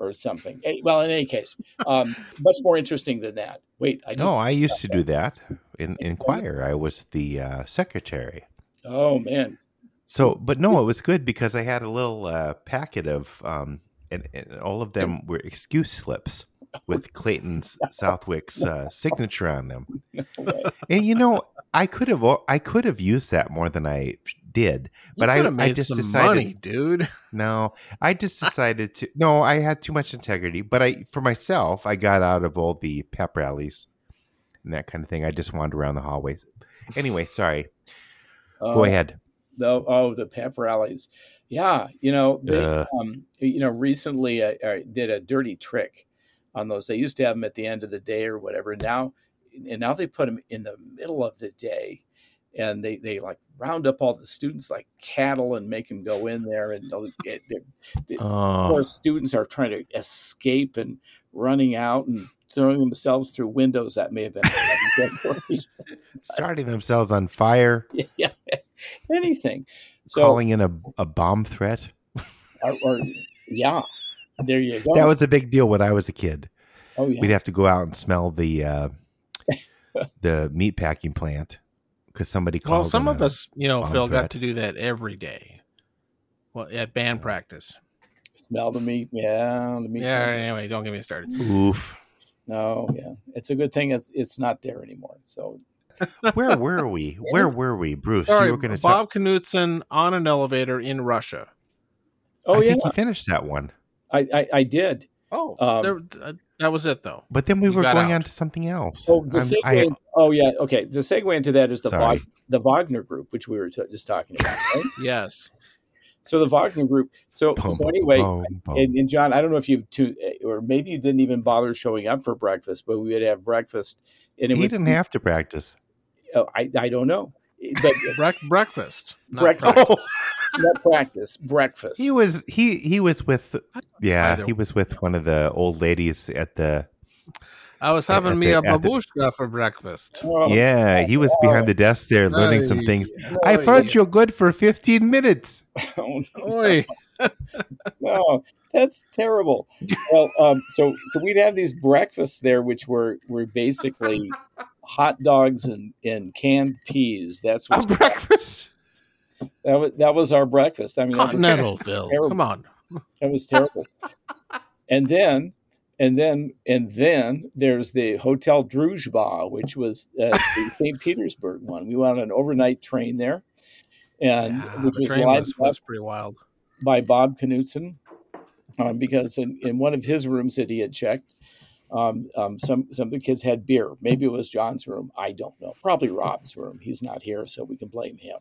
or something well in any case um, much more interesting than that wait i just No, I used to do *laughs* that in, in choir. I was the uh, secretary. oh man So, but no, it was good because I had a little uh, packet of, um, and, and all of them were excuse slips with Clayton's Southwick's uh, signature on them. *laughs* And you know, I could have, I could have used that more than I did, but I, I just decided, money, dude. *laughs* no, I just decided to, no, I had too much integrity, but I, for myself, I got out of all the pep rallies and that kind of thing. I just wandered around the hallways. Anyway, sorry. Go Uh, ahead. the oh the pep rallies yeah you know they, Uh. um, you know recently I, I did a dirty trick on those they used to have them at the end of the day or whatever now and now they put them in the middle of the day and they they like round up all the students like cattle and make them go in there, and they're- of Oh, course students are trying to escape and running out and throwing themselves through windows. That may have been *laughs* starting themselves on fire, *laughs* yeah, anything. So calling in a, a bomb threat. or, or yeah, there you go. That was a big deal when I was a kid. oh yeah. We'd have to go out and smell the uh, *laughs* the meat packing plant because somebody called. Well, some of a- us, you know, Phil, threat. got to do that every day. Well, at band practice. Smell the meat. Yeah, the meat. Yeah. Anyway, don't get me started. Oof. No, yeah. It's a good thing it's it's not there anymore. So *laughs* Where were we? *laughs* Where were we, Bruce? Sorry, you were going to Bob Knutson on an elevator in Russia. Oh I yeah, think you finished that one, I, I I did. Oh, Um, there, uh, that was it though. but then we You were going out. on to something else. Oh, the segue. I- oh yeah, okay. The segue into that is the Sorry. Wag, the Wagner group, which we were t- just talking about. *laughs* Right? Yes. so the Wagner group. So boom, so anyway, boom, boom. and, and John, I don't know if you've two, or maybe you didn't even bother showing up for breakfast, but we would have breakfast, and it he would. didn't have to practice. oh, I I don't know, but *laughs* Brec- breakfast. Breakfast. practice. *laughs* Oh! Not practice, breakfast. He was he he was with yeah Either he was with one of the old ladies at the I was At having me the- a at the- babushka for breakfast. Oh, yeah he was behind the desk there learning some things. oh, I thought you're good for 15 minutes. *laughs* Oh, Oi. *laughs* no, that's terrible. Well, um, so so we'd have these breakfasts there, which were were basically hot dogs and, and canned peas. That's what breakfast. That was. That was our breakfast. I mean, that was, Continental, Phil. Terrible. Come on. that was terrible. And then. And then, and then there's the Hotel Druzhba, which was uh, the *laughs* St. Petersburg one. We went on an overnight train there, and Yeah, which the was was, was pretty wild. by Bob Knutson, um, because in, in one of his rooms that he had checked, um, um, some some of the kids had beer. Maybe it was John's room. I don't know. Probably Rob's room. He's not here, so we can blame him.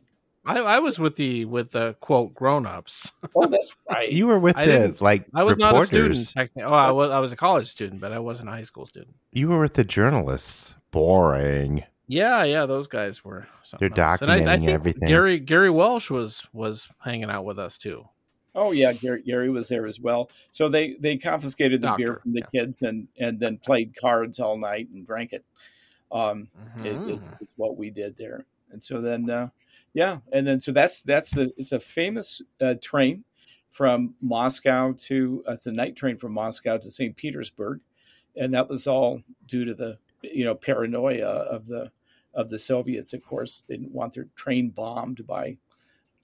I, I was with the with the quote grown ups. *laughs* Oh, that's right. You were with I the didn't- like I was not a student. technically. Oh, I was I was a college student, but I wasn't a high school student. You were with the journalists. Boring. Yeah, yeah, those guys were. They're else. And I, I documenting think everything. Gary Gary Welsh was was hanging out with us too. Oh yeah, Gary, Gary was there as well. So they they confiscated the beer from the kids and and then played cards all night and drank it. Um, it, it- Mhm. it's what we did there and so then uh, yeah and then so that's that's the it's a famous uh, train from moscow to uh, it's a night train from moscow to st petersburg and that was all due to the you know paranoia of the of the soviets of course they didn't want their train bombed by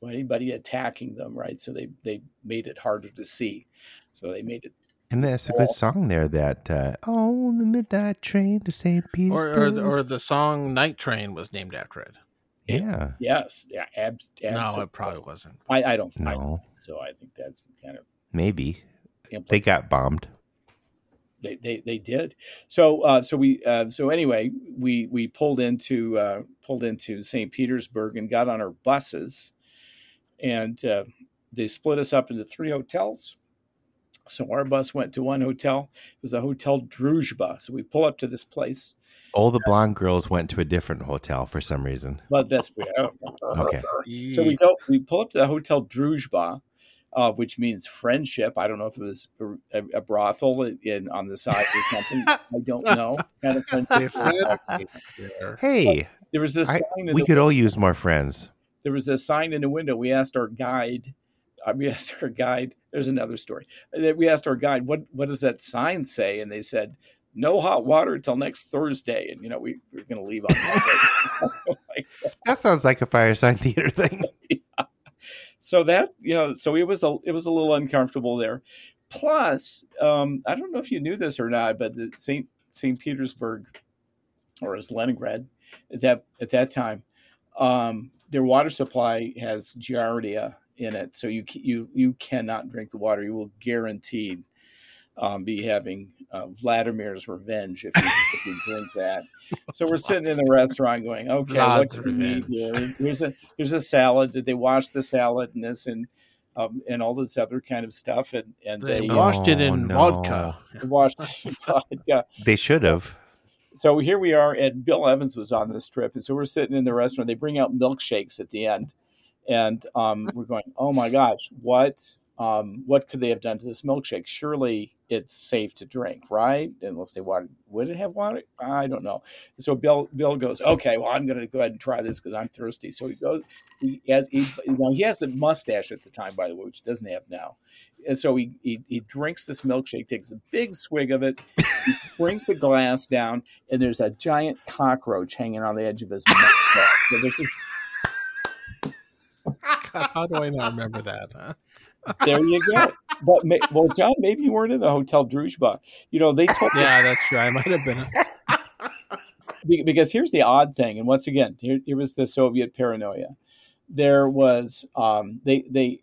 by anybody attacking them right so they they made it harder to see so they made it And there's a good song there that uh, oh the midnight train to St. Or, Petersburg. or or the song "Night Train" was named after it. Yeah. yes yeah abs, abs- No, it probably wasn't. I, I don't I don't No. think so i think that's kind of Maybe. impl- They got bombed. they they, they did so uh, so we uh, so anyway we we pulled into uh, pulled into St. Petersburg and got on our buses and uh, they split us up into three hotels so our bus went to one hotel it was a hotel Druzhba so we pull up to this place All the blonde girls went to a different hotel for some reason. but that's Okay. so we go we pull up to the hotel Druzhba uh, which means friendship. I don't know if it was a, a brothel in on the side or something. I don't *laughs* know. Kind of friendship. Hey, There was this I- sign. In we the, could all use more friends. there was this sign in the window. We asked our guide. Uh, we *laughs* asked our guide. There's another story. Uh, We asked our guide, "What what does that sign say?" And they said, "No hot water until next Thursday." And you know, we, we were going to leave on that. *laughs* *laughs* Like, That sounds like a Firesign Theater thing. so that you know, so it was a it was a little uncomfortable there. Plus, um, I don't know if you knew this or not, but the Saint Saint Petersburg, or as Leningrad, at that at that time, um, their water supply has giardia in it, so you you you cannot drink the water. You will guaranteed um, be having uh, Vladimir's revenge if you, if you drink that. *laughs* So we're sitting in the restaurant going, okay, what Vlad's can we eat here? Here's a here's a salad. Did they wash the salad and this and um, and all this other kind of stuff? And and They they, Oh, washed it in no. vodka. washed *laughs* vodka. They should have. so here we are, and Bill Evans was on this trip, and so we're sitting in the restaurant. They bring out milkshakes at the end, and um, we're going, "Oh my gosh, what um, what could they have done to this milkshake? Surely it's safe to drink, right? Unless they wanted, would it have water? I don't know. So Bill Bill goes, okay, well I'm going to go ahead and try this because I'm thirsty. So he goes, he has he, now he has a mustache at the time, by the way, which he doesn't have now. And so he, he he drinks this milkshake, takes a big swig of it, he brings the glass down, and there's a giant cockroach hanging on the edge of his *laughs* mustache. So *laughs* How do I not remember that? Huh? there you go. But ma- well, John, maybe you weren't in the hotel Druzhba. You know, they told Yeah, that's true. I might have been. *laughs* Because here's the odd thing, and once again, here, here was the Soviet paranoia. There was um, they they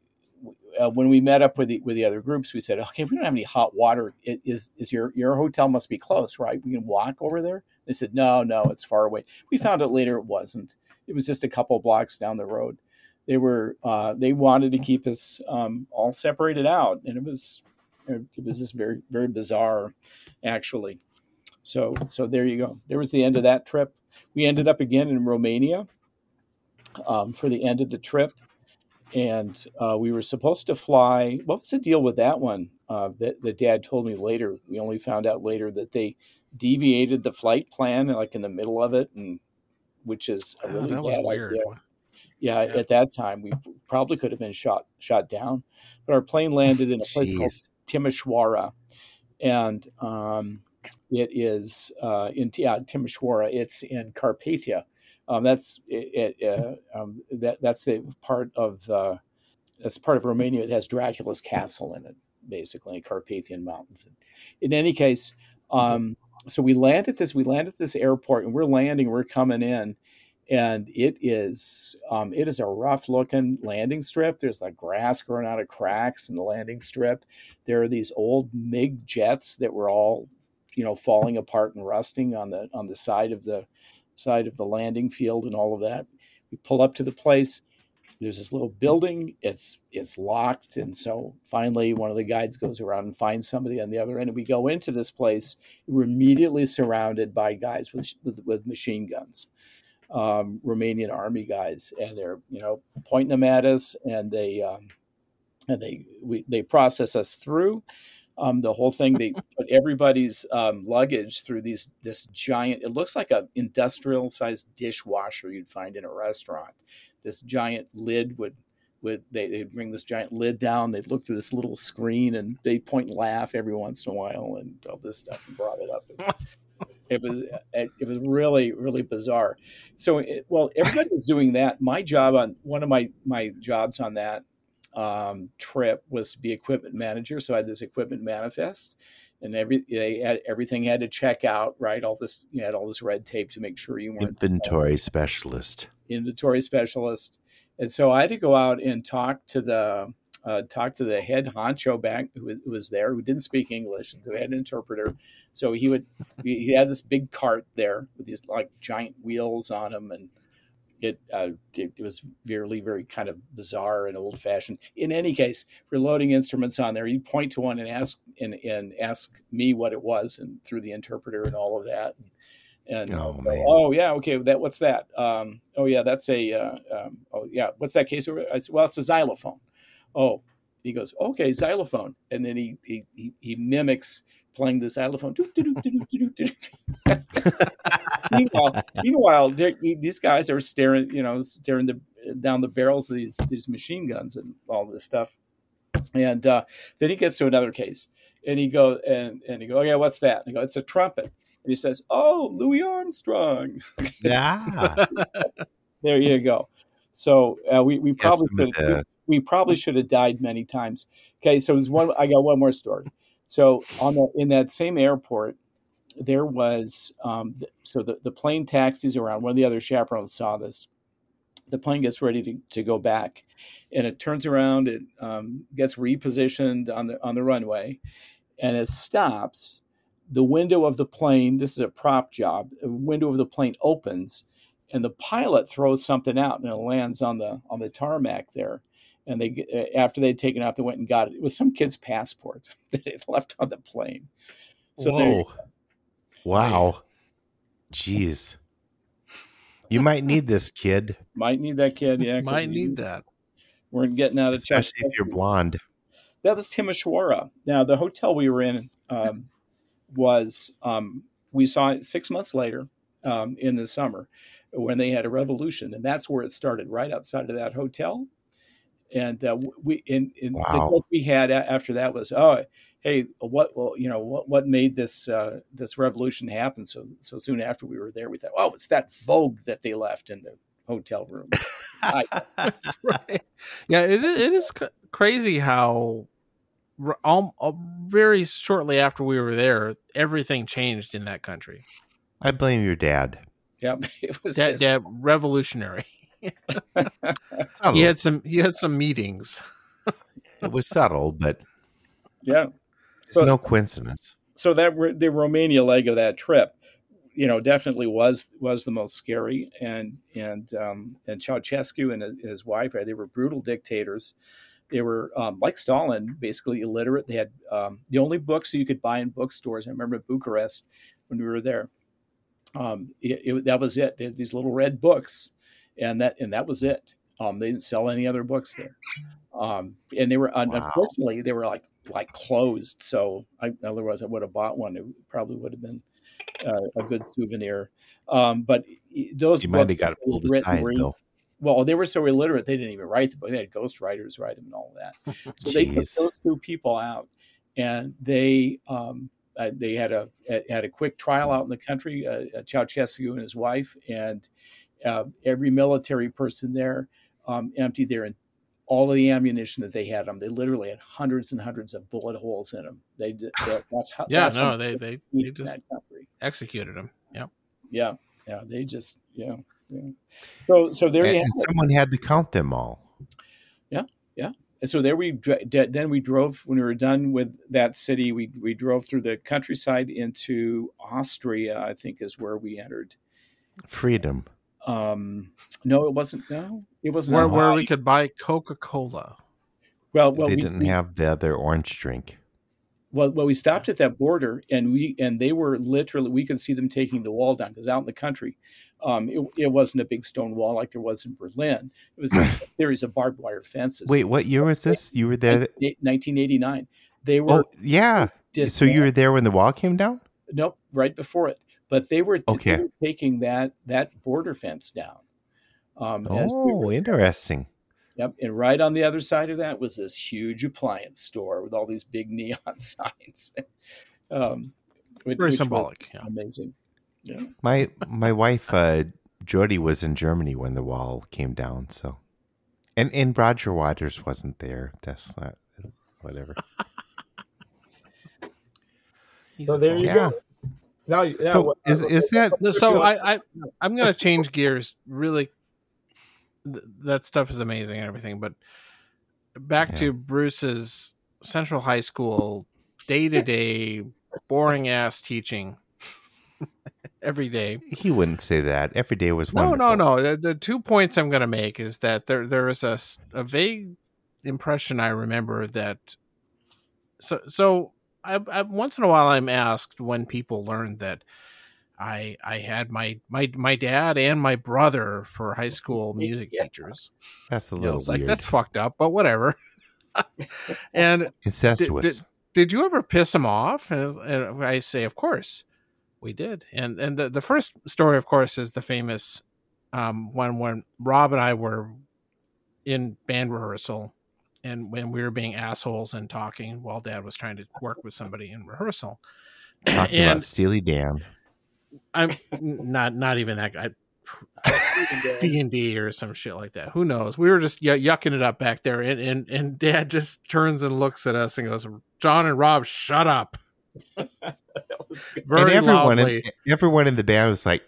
uh, when we met up with the with the other groups, we said, okay, we don't have any hot water. It, is is your your hotel must be close, right? We can walk over there. They said, no, no, it's far away. We found out later it wasn't. It was just a couple blocks down the road. They were uh, they wanted to keep us um, all separated out, and it was it was just very very bizarre, actually. So so there you go. There was the end of that trip. We ended up again in Romania um, for the end of the trip, and uh, we were supposed to fly. What was the deal with that one? Uh, that that Dad told me later. We only found out later that they deviated the flight plan, like in the middle of it, and which is a Oh, really was bad weird. idea. Yeah, Yeah. at that time we probably could have been shot shot down, but our plane landed in a place called. Timisoara, and um, it is uh, in yeah, Timisoara. It's in Carpathia. Um, that's it, it, uh, um, that that's a part of uh, that's part of Romania. It has Dracula's castle in it, basically, Carpathian Mountains. In any case, um, so we land at this we land at this airport, and we're landing. We're coming in, and it is um, it is a rough looking landing strip. There's like grass growing out of cracks in the landing strip. There are these old MiG jets that were all you know falling apart and rusting on the on the side of the side of the landing field and all of that. We pull up to the place. There's this little building. It's it's locked, and so finally one of the guides goes around and finds somebody on the other end. And we go into this place. We're immediately surrounded by guys with with, with machine guns um, Romanian army guys, and they're you know pointing them at us, and they um, and they we, they process us through um, the whole thing. They *laughs* put everybody's um, luggage through these this giant. It looks like a industrial sized dishwasher you'd find in a restaurant. This giant lid would. Would they, they'd bring this giant lid down? They'd look through this little screen and they would point and laugh every once in a while and all this stuff and brought it up. *laughs* It was it, it was really really bizarre. So it, well, everybody was doing that. My job on one of my my jobs on that um, trip was to be equipment manager. So I had this equipment manifest, and every they had everything had to check out right. All this you had all this red tape to make sure you weren't Inventory specialist. inventory specialist. And so I had to go out and talk to the uh, talk to the head honcho back who was, there, who didn't speak English, and who had an interpreter. So he would he had this big cart there with these like giant wheels on them, and it uh, it, it was very very kind of bizarre and old fashioned. In any case, we're loading instruments on there. You point to one and ask and, and ask me what it was, and through the interpreter and all of that. And Oh, man. oh yeah, okay, that what's that? Um, oh yeah, that's a uh, um, oh yeah, what's that case? I said, well, it's a xylophone. Oh, he goes, okay, xylophone, and then he he he, he mimics playing the xylophone. Meanwhile, meanwhile, these guys are staring, you know, staring the, down the barrels of these these machine guns and all this stuff. And uh, then he gets to another case, and he goes and and he go, oh yeah, what's that? And he go, it's a trumpet. And he says, oh, Louis Armstrong. Yeah. *laughs* There you go. So uh, we we probably should of the- we probably should have died many times. Okay, so there's one. I got one more story. So on the in that same airport, there was um, so the, the plane taxis around. One of the other chaperones saw this. The plane gets ready to, to go back, and it turns around. It um, gets repositioned on the on the runway, and it stops. The window of the plane. This is a prop job. The window of the plane opens, and the pilot throws something out, and it lands on the on the tarmac there and they after they'd taken off, they went and got it. It was some kid's passport *laughs* that they left on the plane. So there, Whoa. Wow. Jeez. You might need this kid, Might need that kid. Yeah, 'cause Might we need that. We're getting out of especially if you're blonde. that was Timisoara. Now, the hotel we were in um, was um, we saw it six months later um, in the summer when they had a revolution, and that's where it started, right outside of that hotel. And uh, we in, in the Wow. joke we had after that was, oh, hey, what well, you know, what what made this uh, this revolution happen so so soon after we were there? We thought, oh, it's that Vogue that they left in the hotel room. I, *laughs* right. Yeah, it is, it is crazy how um, uh, very shortly after we were there, everything changed in that country. I blame your dad. yeah, *laughs* it was. That, that revolutionary. Subtle. He had some. He had some meetings. It was subtle, but yeah. it's So- no coincidence. so that the Romania leg of that trip, you know, definitely was was the most scary. And and um, and Ceausescu and his wife, they were brutal dictators. They were um, like Stalin, basically illiterate. They had um, the only books you could buy in bookstores. I remember in Bucharest when we were there. Um, it, it- that was it. They had these little red books, and that and that was it. Um, they didn't sell any other books there, um, and they were Wow. unfortunately they were like like closed. So I, otherwise I would have bought one. It probably would have been uh, a good souvenir. Um, but those You might have got pulled written aside, were- though. well, they were so illiterate they didn't even write the book. They had ghostwriters write them and all that. *laughs* So they took those two people out, and they um, uh, they had a had a quick trial out in the country. Uh, uh, Ceausescu and his wife, and uh, every military person there um, emptied their and all of the ammunition that they had on them. They literally had hundreds and hundreds of bullet holes in them. They did, *sighs* that's how. Yeah, that's how no, they they, they just executed them. Yeah. Yeah, yeah. They just yeah. yeah. So so there And, you have and someone had to count them all. Yeah, yeah. And so there we dr- d- then we drove when we were done with that city. We we drove through the countryside into Austria. I think is where we entered. Freedom. Um, no, it wasn't. No, it wasn't. Where where we could buy Coca Cola. well, well, they we, didn't we- have the other orange drink. well, well, we stopped at that border, and we and they were literally we could see them taking the wall down because out in the country, um, it, it wasn't a big stone wall like there was in Berlin. It was a *laughs* series of barbed wire fences. Wait, what year was this? You were there? 1989. They were Oh, yeah. So you were there when the wall came down? Nope, right before it. But they were, Okay. they were taking that that border fence down. Um, as we Oh, interesting. Yep, and right on the other side of that was this huge appliance store with all these big neon *laughs* signs. um, which- Very which symbolic. Yeah. Amazing. Yeah. My *laughs* my wife uh Jody was in Germany when the wall came down, so and and Roger Waters wasn't there. That's not whatever. *laughs* So there you Yeah. go. Now, now So what- is is that No, so I, I I'm gonna change gears really th- that stuff is amazing and everything but back Yeah. to bruce's central high school day-to-day boring ass teaching *laughs* every day he wouldn't say that. Every day was no wonderful. no no the, the two points i'm gonna make is that there there is a, a vague impression i remember that so so I, I once in a while i'm asked when people learn that I I had my my my dad and my brother for high *laughs* school music Yeah. teachers. That's a You know, little it's like weird. that's fucked up, but whatever. *laughs* and did, Incestuous. did, did you ever piss him off? And, and I say, of course, we did. And and the, the first story, of course, is the famous um, one when Rob and I were in band rehearsal, and when we were being assholes and talking while Dad was trying to work with somebody in rehearsal. *clears throat* Talking and about Steely Dan. I'm not not even that guy. *laughs* D and D or some shit like that. Who knows? We were just y- yucking it up back there, and, and and Dad just turns and looks at us and goes, "John and Rob, shut up." *laughs* Very and everyone loudly. in, everyone in the band was like,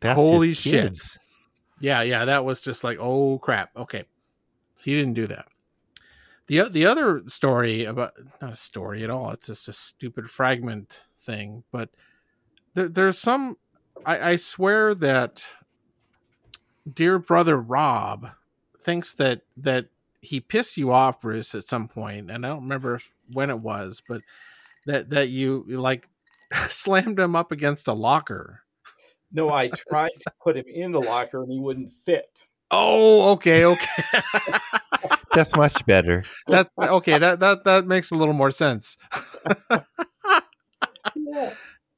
"That's Holy his shit. kids. Yeah, yeah, that was just like, oh crap. Okay, he didn't do that. The The other story about not a story at all. It's just a stupid fragment thing. But there, there's some. I, I swear that dear brother Rob thinks that that he pissed you off, Bruce, at some point, and I don't remember when it was, but that that you like *laughs* slammed him up against a locker. No, I *laughs* tried to put him in the locker and he wouldn't fit. Oh, okay, okay. *laughs* That's much better. that okay. That that that makes a little more sense. Yeah.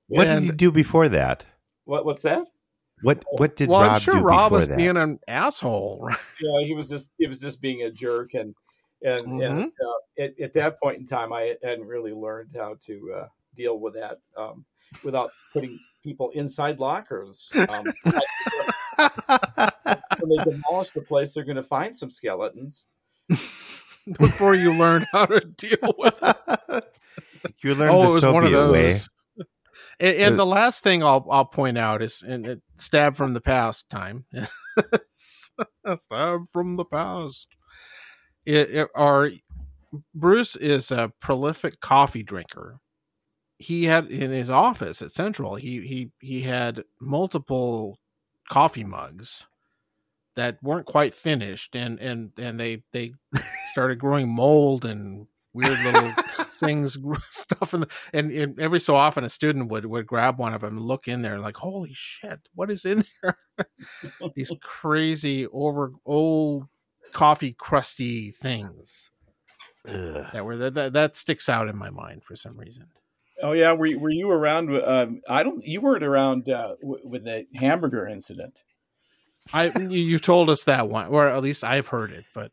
What did you do before that? What? What's that? What What did well, Rob I'm sure do Rob was that? being an asshole, *laughs* right? Yeah, he was just he was just being a jerk, and and and uh, at, at that point in time, I hadn't really learned how to uh, deal with that um, without putting people inside lockers. Um, *laughs* when they demolish the place, they're going to find some skeletons. *laughs* Before you learn how to deal with it. *laughs* you learn oh, the it was Soviet one of those. way. And, and the last thing I'll I'll point out is and it, stab from the past time. *laughs* stab from the past. It, it- our Bruce is a prolific coffee drinker. He had in his office at Central. He he he had multiple coffee mugs that weren't quite finished, and and and they they *laughs* started growing mold and weird little *laughs* things *laughs* stuff in the, and, and every so often a student would would grab one of them and look in there like holy shit what is in there these crazy over old coffee crusty things Ugh. that were that, that that sticks out in my mind for some reason Oh yeah, were were you around? Um, I don't. You weren't around uh, w- with the hamburger incident. i you, you told us that one or at least i've heard it but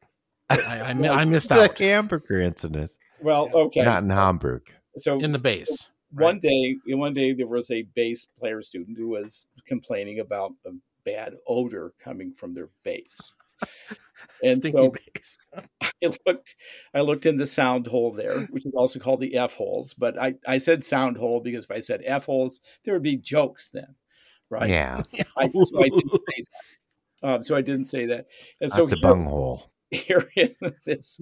i i, mi- I missed *laughs* out. the hamburger incident. Well, okay. Not in Hamburg. so in the base one day one day there was a bass player student who was complaining about a bad odor coming from their bass and stinky so base *laughs* i looked i looked in the sound hole there which is also called the f holes but i i said sound hole because if i said f holes there would be jokes then right? Yeah, *laughs* I, so i didn't say that. Um, so i didn't say that. And so the here, bunghole. *laughs* here in this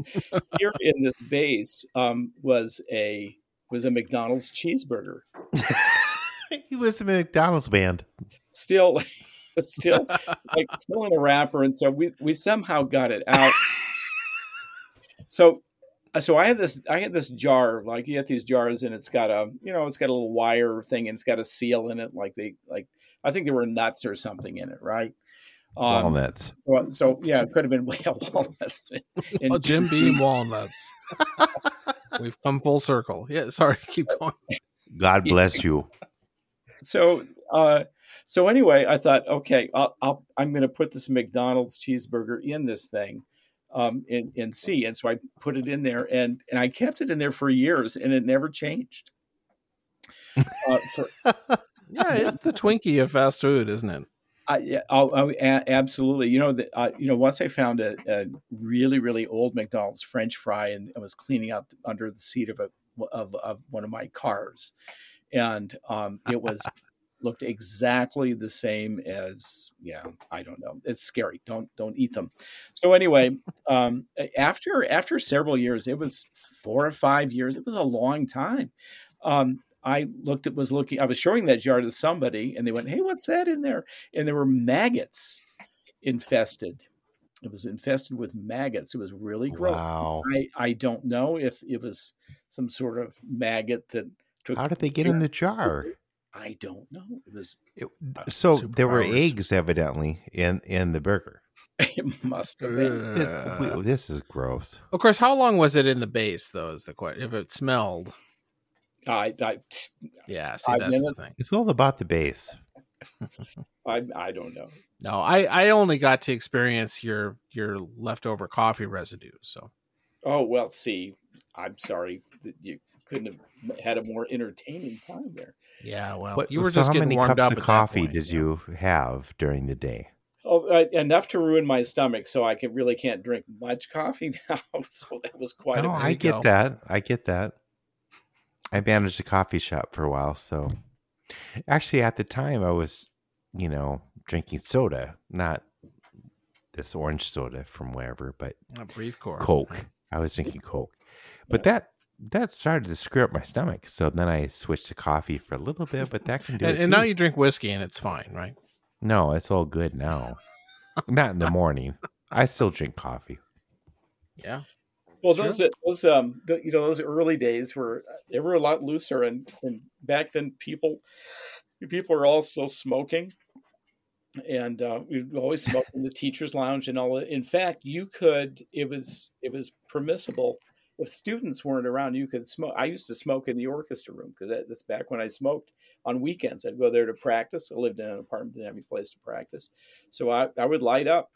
here in this base um, was a was a mcdonald's cheeseburger. He was in a McDonald's band. still *laughs* still like still in a wrapper and so we we somehow got it out. *laughs* So so i had this i had this jar like you get these jars and it's got a you know it's got a little wire thing and it's got a seal in it like they like i think there were nuts or something in it right? Um, Walnuts. so, so yeah it could have been *laughs* yeah, walnuts and oh, jim beam walnuts. We've come full circle. Yeah sorry keep going. God bless you. so uh so anyway i thought okay I'll, I'll i'm going to put this mcdonald's cheeseburger in this thing um and, and see and so i put it in there and and i kept it in there for years and it never changed *laughs* uh, for, *laughs* yeah it's the twinkie of fast food isn't it I, yeah, oh, oh, a- absolutely. You know that. Uh, you know, once I found a, a really, really old McDonald's French fry, and I was cleaning out under the seat of a of, of one of my cars, and um, it was looked exactly the same as yeah. I don't know. It's scary. Don't don't eat them. So anyway, *laughs* um, after after several years, it was four or five years. It was a long time. Um, I looked at was looking. I was showing that jar to somebody, and they went, "Hey, what's that in there?" And there were maggots infested. It was infested with maggots. It was really gross. Wow. I I don't know if it was some sort of maggot that took. How did they get in the jar? I don't know. It was. It- so there were superpowers. eggs evidently in in the burger. *laughs* It must have been. This, Uh, we- this is gross. Of course, how long was it in the base though? Is the question. If it smelled, I I yeah. See, Five that's the thing. It's all about the base. *laughs* I, I don't know. No, I I only got to experience your your leftover coffee residue. So Oh well, see, I'm sorry that you couldn't have had a more entertaining time there. yeah, well, What- you were so just how getting many warmed cups up of coffee point, did yeah. you have during the day? Oh, uh, enough to ruin my stomach, so I can really can't drink much coffee *laughs* now. So that was quite No, a I get go. that. I get that. I managed a coffee shop for a while, so actually at the time I was, you know, drinking soda, not this orange soda from wherever, but A Brifcor. Coke. I was drinking Coke. But that that started to screw up my stomach. So then I switched to coffee for a little bit, but that can do And, it. and now you drink whiskey and it's fine, right? No, it's all good now. Not in the morning. I still drink coffee. Yeah. Well, Sure. those those um you know those early days were they were a lot looser, and and back then people people were all still smoking, and uh, we'd always smoke in the teachers' lounge and all. that. In fact, you could. It was it was permissible if students weren't around. You could smoke. I used to smoke in the orchestra room because that, that's back when I smoked on weekends. I'd go there to practice. I lived in an apartment, didn't have any place to practice, so I, I would light up,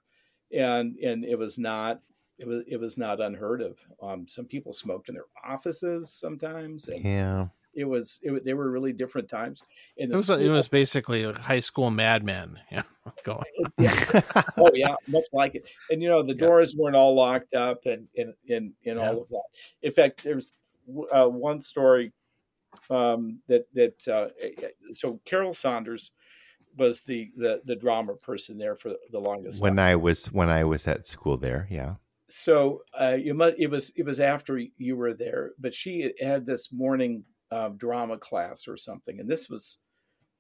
and and it was not it was it was not unheard of. Um, some people smoked in their offices sometimes, and Yeah. It was it, they were really different times. In It was a, it was basically a high school Mad Men. *laughs* Yeah, going. yeah. oh yeah, much like it. And you know the doors weren't all locked up and and and, and Yeah. all of that. In fact, there's uh, one story um, that that uh, so Carol Saunders was the, the the drama person there for the longest when time. I was when I was at school there, yeah. so uh, you must it was it was after you were there, but she had this morning um, drama class or something, and this was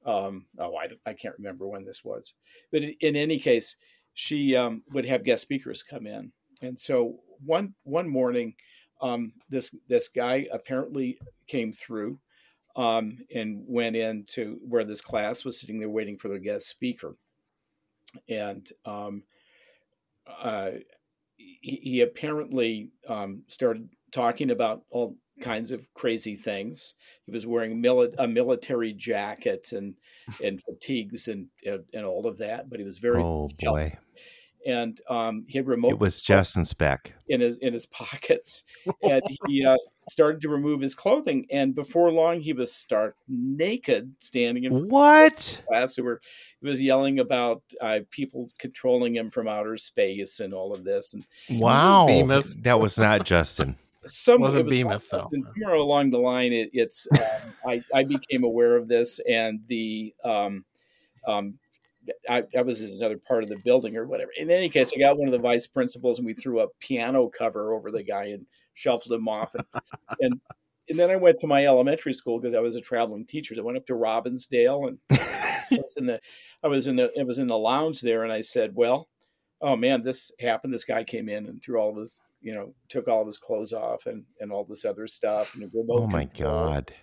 um, oh I, I can't remember when this was, but in, any case, she um, would have guest speakers come in, and so one one morning, um, this this guy apparently came through. Um, and went into where this class was sitting there waiting for the guest speaker, and um, uh, he, he apparently um, started talking about all kinds of crazy things. He was wearing mili- a military jacket and *laughs* and fatigues and, and and all of that, but he was very oh jealous. boy. And um, he had remote It was Justin Speck. in his in his *laughs* pockets, *laughs* and he uh, started to remove his clothing. And before long, he was stark naked, standing in front of What? class who were he was yelling about uh, people controlling him from outer space and all of this and Wow. Behemoth. That was not Justin. Some Wasn't it was Behemoth, though. somewhere along the line it, it's um, I, I became aware of this and the um, um, I, I was in another part of the building or whatever in any case i got one of the vice principals and we threw a piano cover over the guy and shuffled him off and and, and then i went to my elementary school because i was a traveling teacher So i went up to robbinsdale and I was in the I was in the it was in the lounge there and I said, Well, oh man, this happened. This guy came in and threw all of his you know, took all of his clothes off and, and all this other stuff and the remote Oh my control god.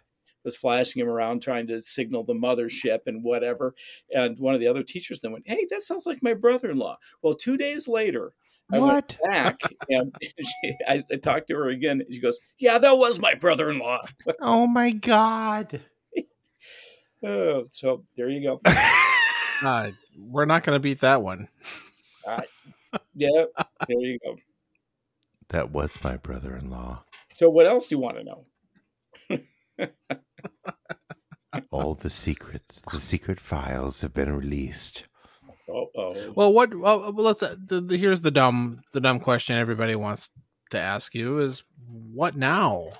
was flashing him around trying to signal the mothership and whatever. And one of the other teachers then went, Hey, that sounds like my brother in law. Well, two days later, I What? went back and *laughs* she, I, I talked to her again. And she goes, Yeah, that was my brother in law. *laughs* Oh my god. *laughs* Oh, so there you go. Uh, we're not going to beat that one. Yeah, there you go. That was my brother-in-law. So what else do you want to know? *laughs* All the secrets, the secret files have been released. Oh, oh. Well, what? Well, well, let's. Uh, the, the, here's the dumb, the dumb question everybody wants to ask you is, what now?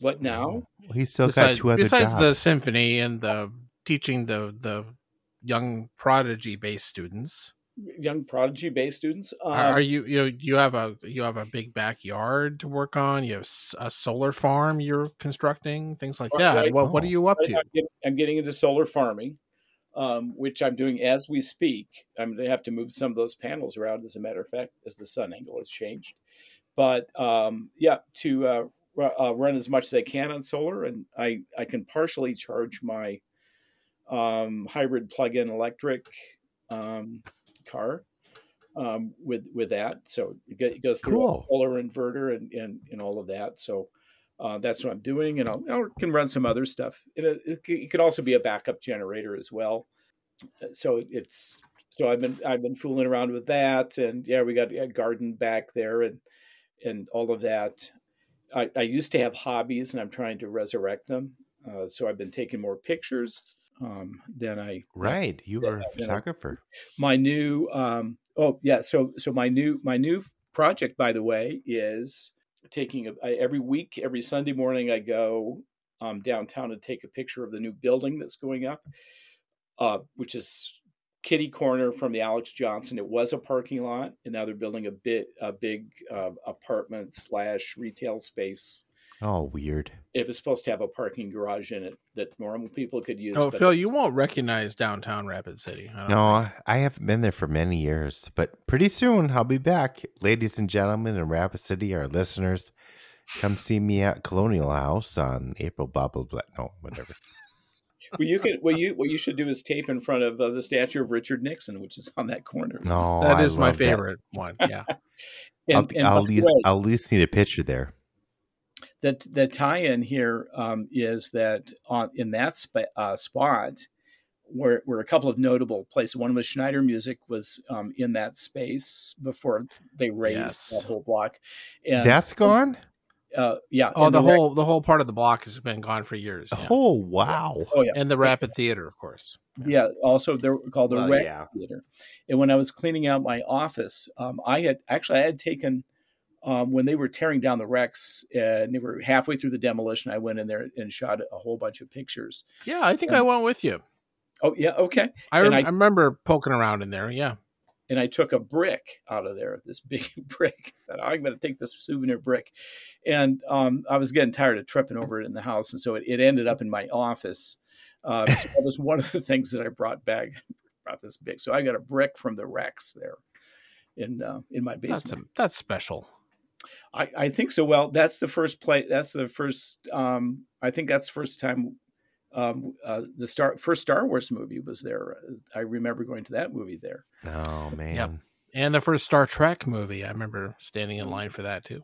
what now? He's still besides got two other besides jobs. the symphony and the teaching the the young prodigy based students. Young prodigy bay students. Um, Are, you you know you have a you have a big backyard to work on? You have a solar farm you're constructing, things like that. right. What what are you up right to? I'm, getting, I'm getting into solar farming, um, which I'm doing as we speak. I'm going to have to move some of those panels around, as a matter of fact, as the sun angle has changed. But um, yeah, to uh, ru- uh, run as much as I can on solar, and I I can partially charge my um, hybrid plug-in electric um, car um, with with that. So it goes through a Cool. solar inverter and, and and all of that. So uh, that's what I'm doing, and I'll, I can run some other stuff. It, it, it could also be a backup generator as well. So it's so I've been I've been fooling around with that, and yeah, we got a garden back there, and and all of that. I, I used to have hobbies, and I'm trying to resurrect them. Uh, so I've been taking more pictures um, than I Right. You were a photographer. my new um oh yeah so so my new my new project by the way is taking a, I, every week every sunday morning i go um downtown and take a picture of the new building that's going up uh which is kitty corner from the alex johnson it was a parking lot and now they're building a bit a big uh, apartment slash retail space Oh, weird. it was supposed to have a parking garage in it that normal people could use Oh, but- Phil, you won't recognize downtown Rapid City. I don't No, think. I haven't been there for many years, but pretty soon I'll be back. Ladies and gentlemen in Rapid City, our listeners, come see me at Colonial House on April blah blah blah. No, whatever. *laughs* Well, you can. Well, you what you should do is tape in front of uh, the statue of Richard Nixon, which is on that corner. No, that Oh, I is my love that. favorite one. Yeah. *laughs* And, I'll, and I'll, at least, way, I'll at least need a picture there. The the tie-in here um, is that on in that sp- uh, spot were were a couple of notable places. One was Schneider Music was um, in that space before they raised Yes. that whole block. And That's gone. uh, yeah. Oh, and the rec- whole the whole part of the block has been gone for years. yeah. Oh wow! oh yeah And the Rapid Theater, of course. yeah. Also, they're called the Well, Rex yeah. Theater. And when I was cleaning out my office, um, I had actually I had taken. Um, when they were tearing down the Rex and they were halfway through the demolition, I went in there and shot a whole bunch of pictures. Yeah, I think Yeah. I went with you. Oh yeah, okay. I, rem- I- I remember poking around in there. Yeah. and I took a brick out of there, this *laughs* big brick. That I'm going to take this souvenir brick, and um, I was getting tired of tripping over it in the house, and so it, it ended up in my office. Um, so that was one of the things that I brought back. *laughs* Brought this big, so I got a brick from the Rex there in uh, in my That's basement. a, that's special. I, I think so. Well, that's the first play. That's the first. Um, I think that's the first time. Um, uh, the star first Star Wars movie was there. I remember going to that movie there. Oh man! And the first Star Trek movie, I remember standing in line for that too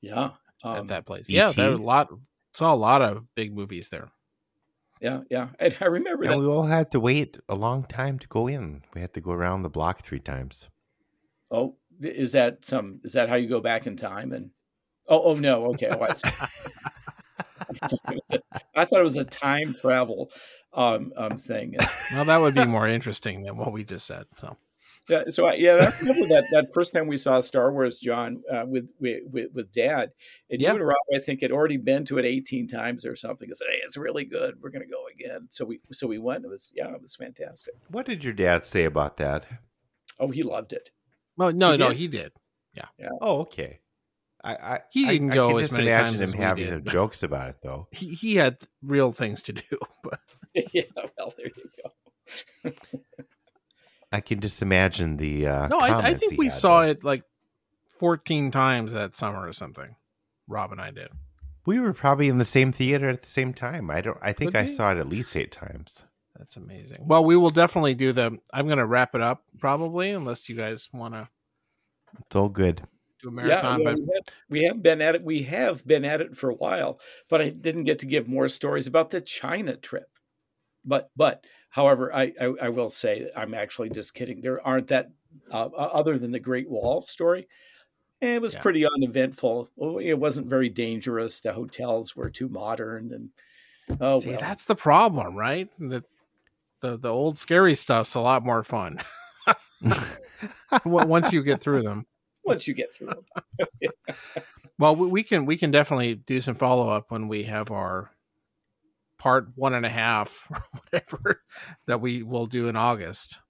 Yeah, at um, that place. Yeah, there were a lot. Saw a lot of big movies there. yeah, yeah. And I remember And that. we all had to wait a long time to go in. We had to go around the block three times. Oh, is that some? Is that how you go back in time? And oh, oh no. Okay, oh, I. *laughs* I thought it was a time travel um, um thing. Well, that would be more interesting than what we just said. So Yeah, so I, yeah, I remember that that first time we saw Star Wars, John, uh, with, with with with Dad, and Yeah. you and Rob, I think, had already been to it eighteen times or something. I said, "Hey, it's really good. We're going to go again." So we so we went. It was yeah, it was fantastic. What did your dad say about that? Oh, he loved it. Well, no, He no, did. he did. Yeah. Oh, okay. I, I He didn't I go can as just many imagine times him as we having did. some *laughs* jokes about it, though. He he had real things to do. *laughs* But *laughs* yeah, well, there you go. I can just imagine the. Uh, no, I, I think we saw there. it like fourteen times that summer or something. Rob and I did. We were probably in the same theater at the same time. I don't. I think Could I be. saw it at least eight times. That's amazing. Well, we will definitely do the. I'm going to wrap it up probably, unless you guys want to It's all good. do a marathon. yeah, but we, have, we have been at it. We have been at it for a while, but I didn't get to give more stories about the China trip. But but however, I I, I will say I'm actually just kidding. There aren't that uh, other than the Great Wall story. It was Yeah. pretty uneventful. It wasn't very dangerous. The hotels were too modern, and oh see, well. that's the problem, right? The the the old scary stuff's a lot more fun. *laughs* Once you get through them. *laughs* once you get through it. *laughs* Well, we, we can we can definitely do some follow up when we have our part one and a half or whatever that we will do in August.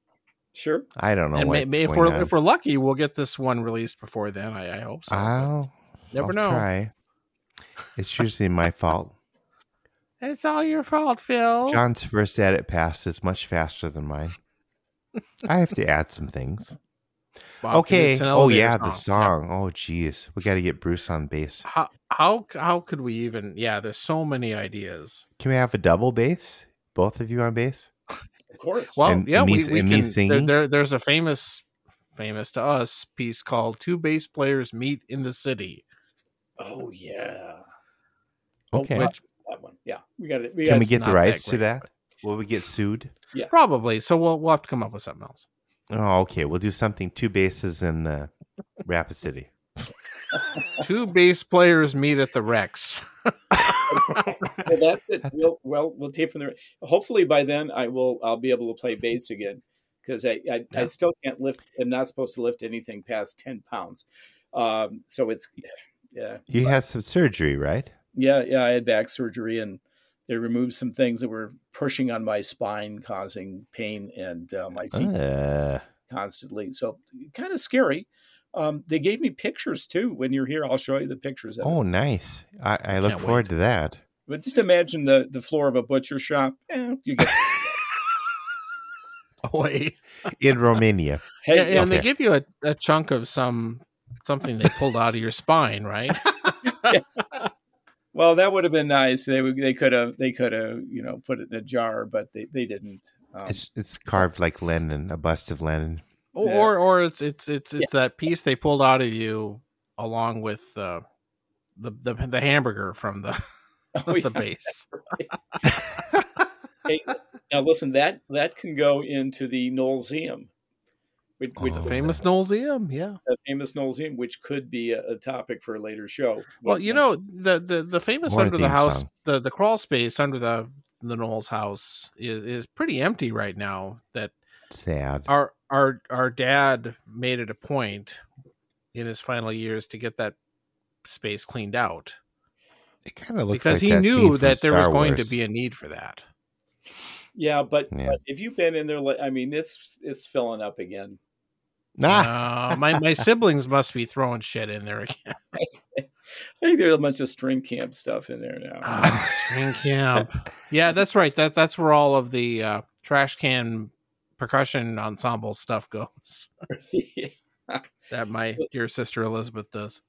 Sure. I don't know. and may, what's may, if going we're on. if we're lucky, we'll get this one released before then. I, I hope so. but I'll, never I'll know. Try. It's usually my fault. It's all your fault, Phil. John's first edit pass is much faster than mine. I have to add some things. Bob, okay. Oh elevator yeah, the song. Oh geez, we got to get Bruce on bass. How how how could we even? Yeah, there's so many ideas. Can we have a double bass? Both of you on bass? Of course. Well, And- yeah, and me- we, we can. There, singing? there, there's a famous, famous to us piece called Two Bass Players Meet in the City." oh yeah. Okay. Oh, that one. Yeah. We got it. We Can we get the not that rights to great, that? Will we get sued? Yeah, probably. So we'll we'll have to come up with something else. Oh, okay. We'll do something. Two basses in uh, Rapid City. *laughs* Two bass players meet at the Rex. well, that's it. *laughs* We'll, well, we'll take from there. Hopefully, by then, I will. I'll be able to play bass again because I, I, I still can't lift. I'm not supposed to lift anything past ten pounds. Um, so it's, yeah, You had some surgery, right? Yeah, yeah. I had back surgery and they removed some things that were pushing on my spine, causing pain and uh, my feet Uh, constantly. So kind of scary. Um, they gave me pictures too. When you're here, I'll show you the pictures. Of it. oh, nice. I, I look forward wait. to that. But just imagine the the floor of a butcher shop. Eh, you get *laughs* Wait. In Romania. hey, Yeah, and they give you a, a chunk of some something they pulled out of your spine, right? *laughs* *laughs* Well, that would have been nice. They would, they could have they could have you know put it in a jar, but they, they didn't. Um, It's it's carved like Lenin, a bust of Lenin. Or Yeah. or, or it's it's it's it's that piece they pulled out of you along with uh, the the the hamburger from the *laughs* oh, the yeah. base. *laughs* Hey, now listen, that that can go into the Knowleseum, which, which Oh. The was famous Knowleseum, yeah. the famous Knowleseum, which could be a, a topic for a later show. Well, you know the the the famous Or a under the house, song. the the crawl space under the the Knowles house is is pretty empty right now. That Sad. our our our dad made it a point in his final years to get that space cleaned out It kind of looks because like he that scene knew from that there was Star going to be a need for that. yeah, but, Yeah. but if you've been in there, I mean, it's it's filling up again. Nah. Uh, my my siblings must be throwing shit in there again. *laughs* I think there's a bunch of string camp stuff in there now. Ah, string camp. Yeah, that's right. That that's where all of the uh, trash can percussion ensemble stuff goes. *laughs* That my dear sister Elizabeth does.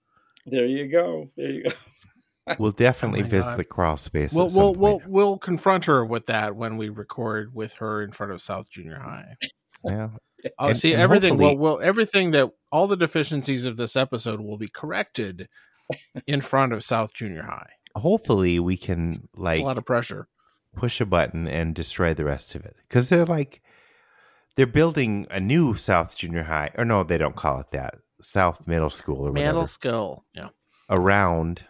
there you go. There you go. We'll *laughs* definitely Oh visit God. the crawl space. We'll at some we'll, we'll we'll confront her with that when we record with her in front of South Junior High. Yeah. Oh, And- see everything. Well, hopefully- well, everything that all the deficiencies of this episode will be corrected *laughs* in front of South Junior High. Hopefully, we can like a lot of pressure. push a button and destroy the rest of it because they're like they're building a new South Junior High, or no, they don't call it that. South Middle School or whatever Metal skull. Yeah. around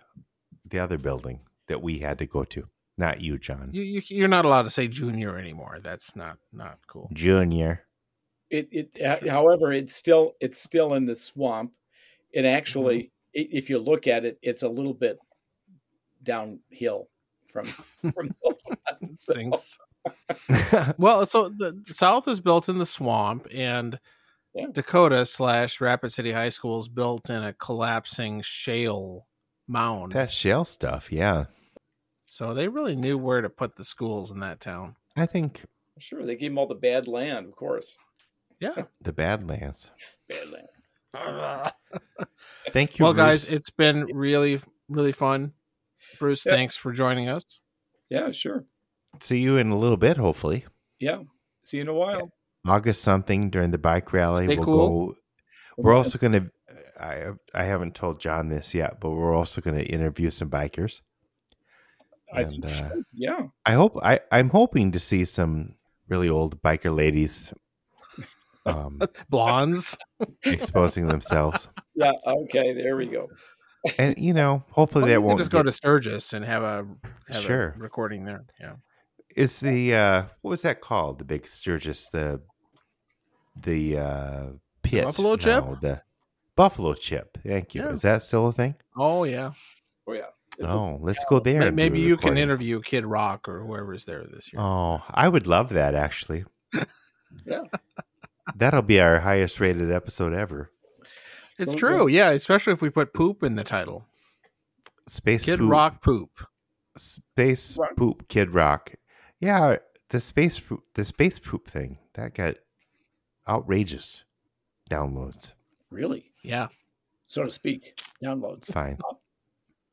the other building that we had to go to. Not you, John. You, you you're not allowed to say junior anymore. That's not not cool. Junior. It, it, uh, however, it's still it's still in the swamp. It actually, i if you look at it, it's a little bit downhill from *laughs* from. so, Things. *laughs* Well, so the the South is built in the swamp, and Yeah. Dakota slash Rapid City High School is built in a collapsing shale mound. that shale stuff, yeah. so they really knew where to put the schools in that town. I think sure, they gave them all the bad land, of course. Yeah. the Badlands. Bad land. Thank you. well, guys, it's been really really fun. Bruce, Yeah. thanks for joining us. Yeah, sure. see you in a little bit, hopefully. Yeah. See you in a while. August something during the bike rally. Stay we'll cool. go. We're also going to. I I haven't told John this yet, but we're also going to interview some bikers. I And, think uh. Yeah. I hope I I'm hoping to see some really old biker ladies um, *laughs* Blondes. *laughs* exposing themselves, Yeah. Okay. There we go. and you know, hopefully Well, that won't just go to Sturgis and have a have Sure. a recording there. Yeah. Is the uh what was that called? The big Sturgis, the the uh pit. Buffalo chip? No, the buffalo chip. Thank you. Yeah. Is that still a thing? Oh yeah. Oh yeah. It's a- Oh, let's go there. May- Maybe a you can interview Kid Rock or whoever's there this year. Oh, I would love that actually. *laughs* Yeah. That'll be our highest rated episode ever. it's Don't true. Yeah, especially if we put poop in the title. Space Kid poop, Rock poop. Space Rock. poop, Kid Rock. Yeah, the space poop, the space poop thing that got outrageous downloads. Really, Yeah. so to speak, downloads. It's fine. Oh.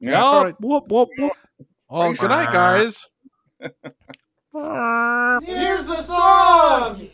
Yeah. All right. Whoop whoop whoop. Oh, good night, guys. *laughs* Here's the song.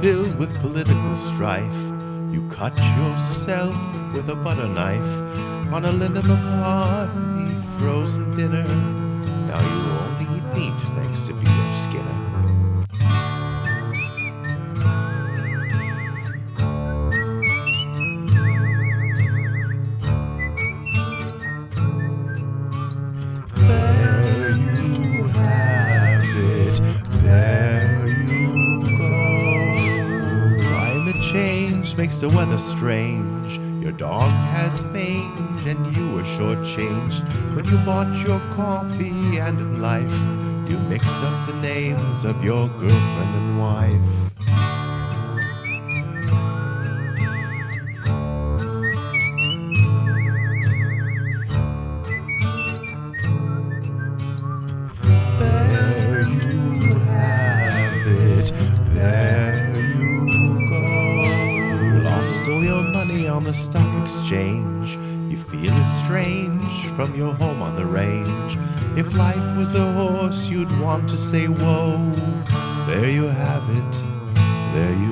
Filled with political strife. You cut yourself with a butter knife on a Linda McCartney frozen dinner. Now you only eat meat thanks to B.F. Skinner. Makes the weather strange. Your dog has mange and you were shortchanged. When you bought your coffee and in life, you mix up the names of your girlfriend and wife. from your home on the range. If life was a horse, you'd want to say, Whoa. There you have it. There you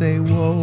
say whoa.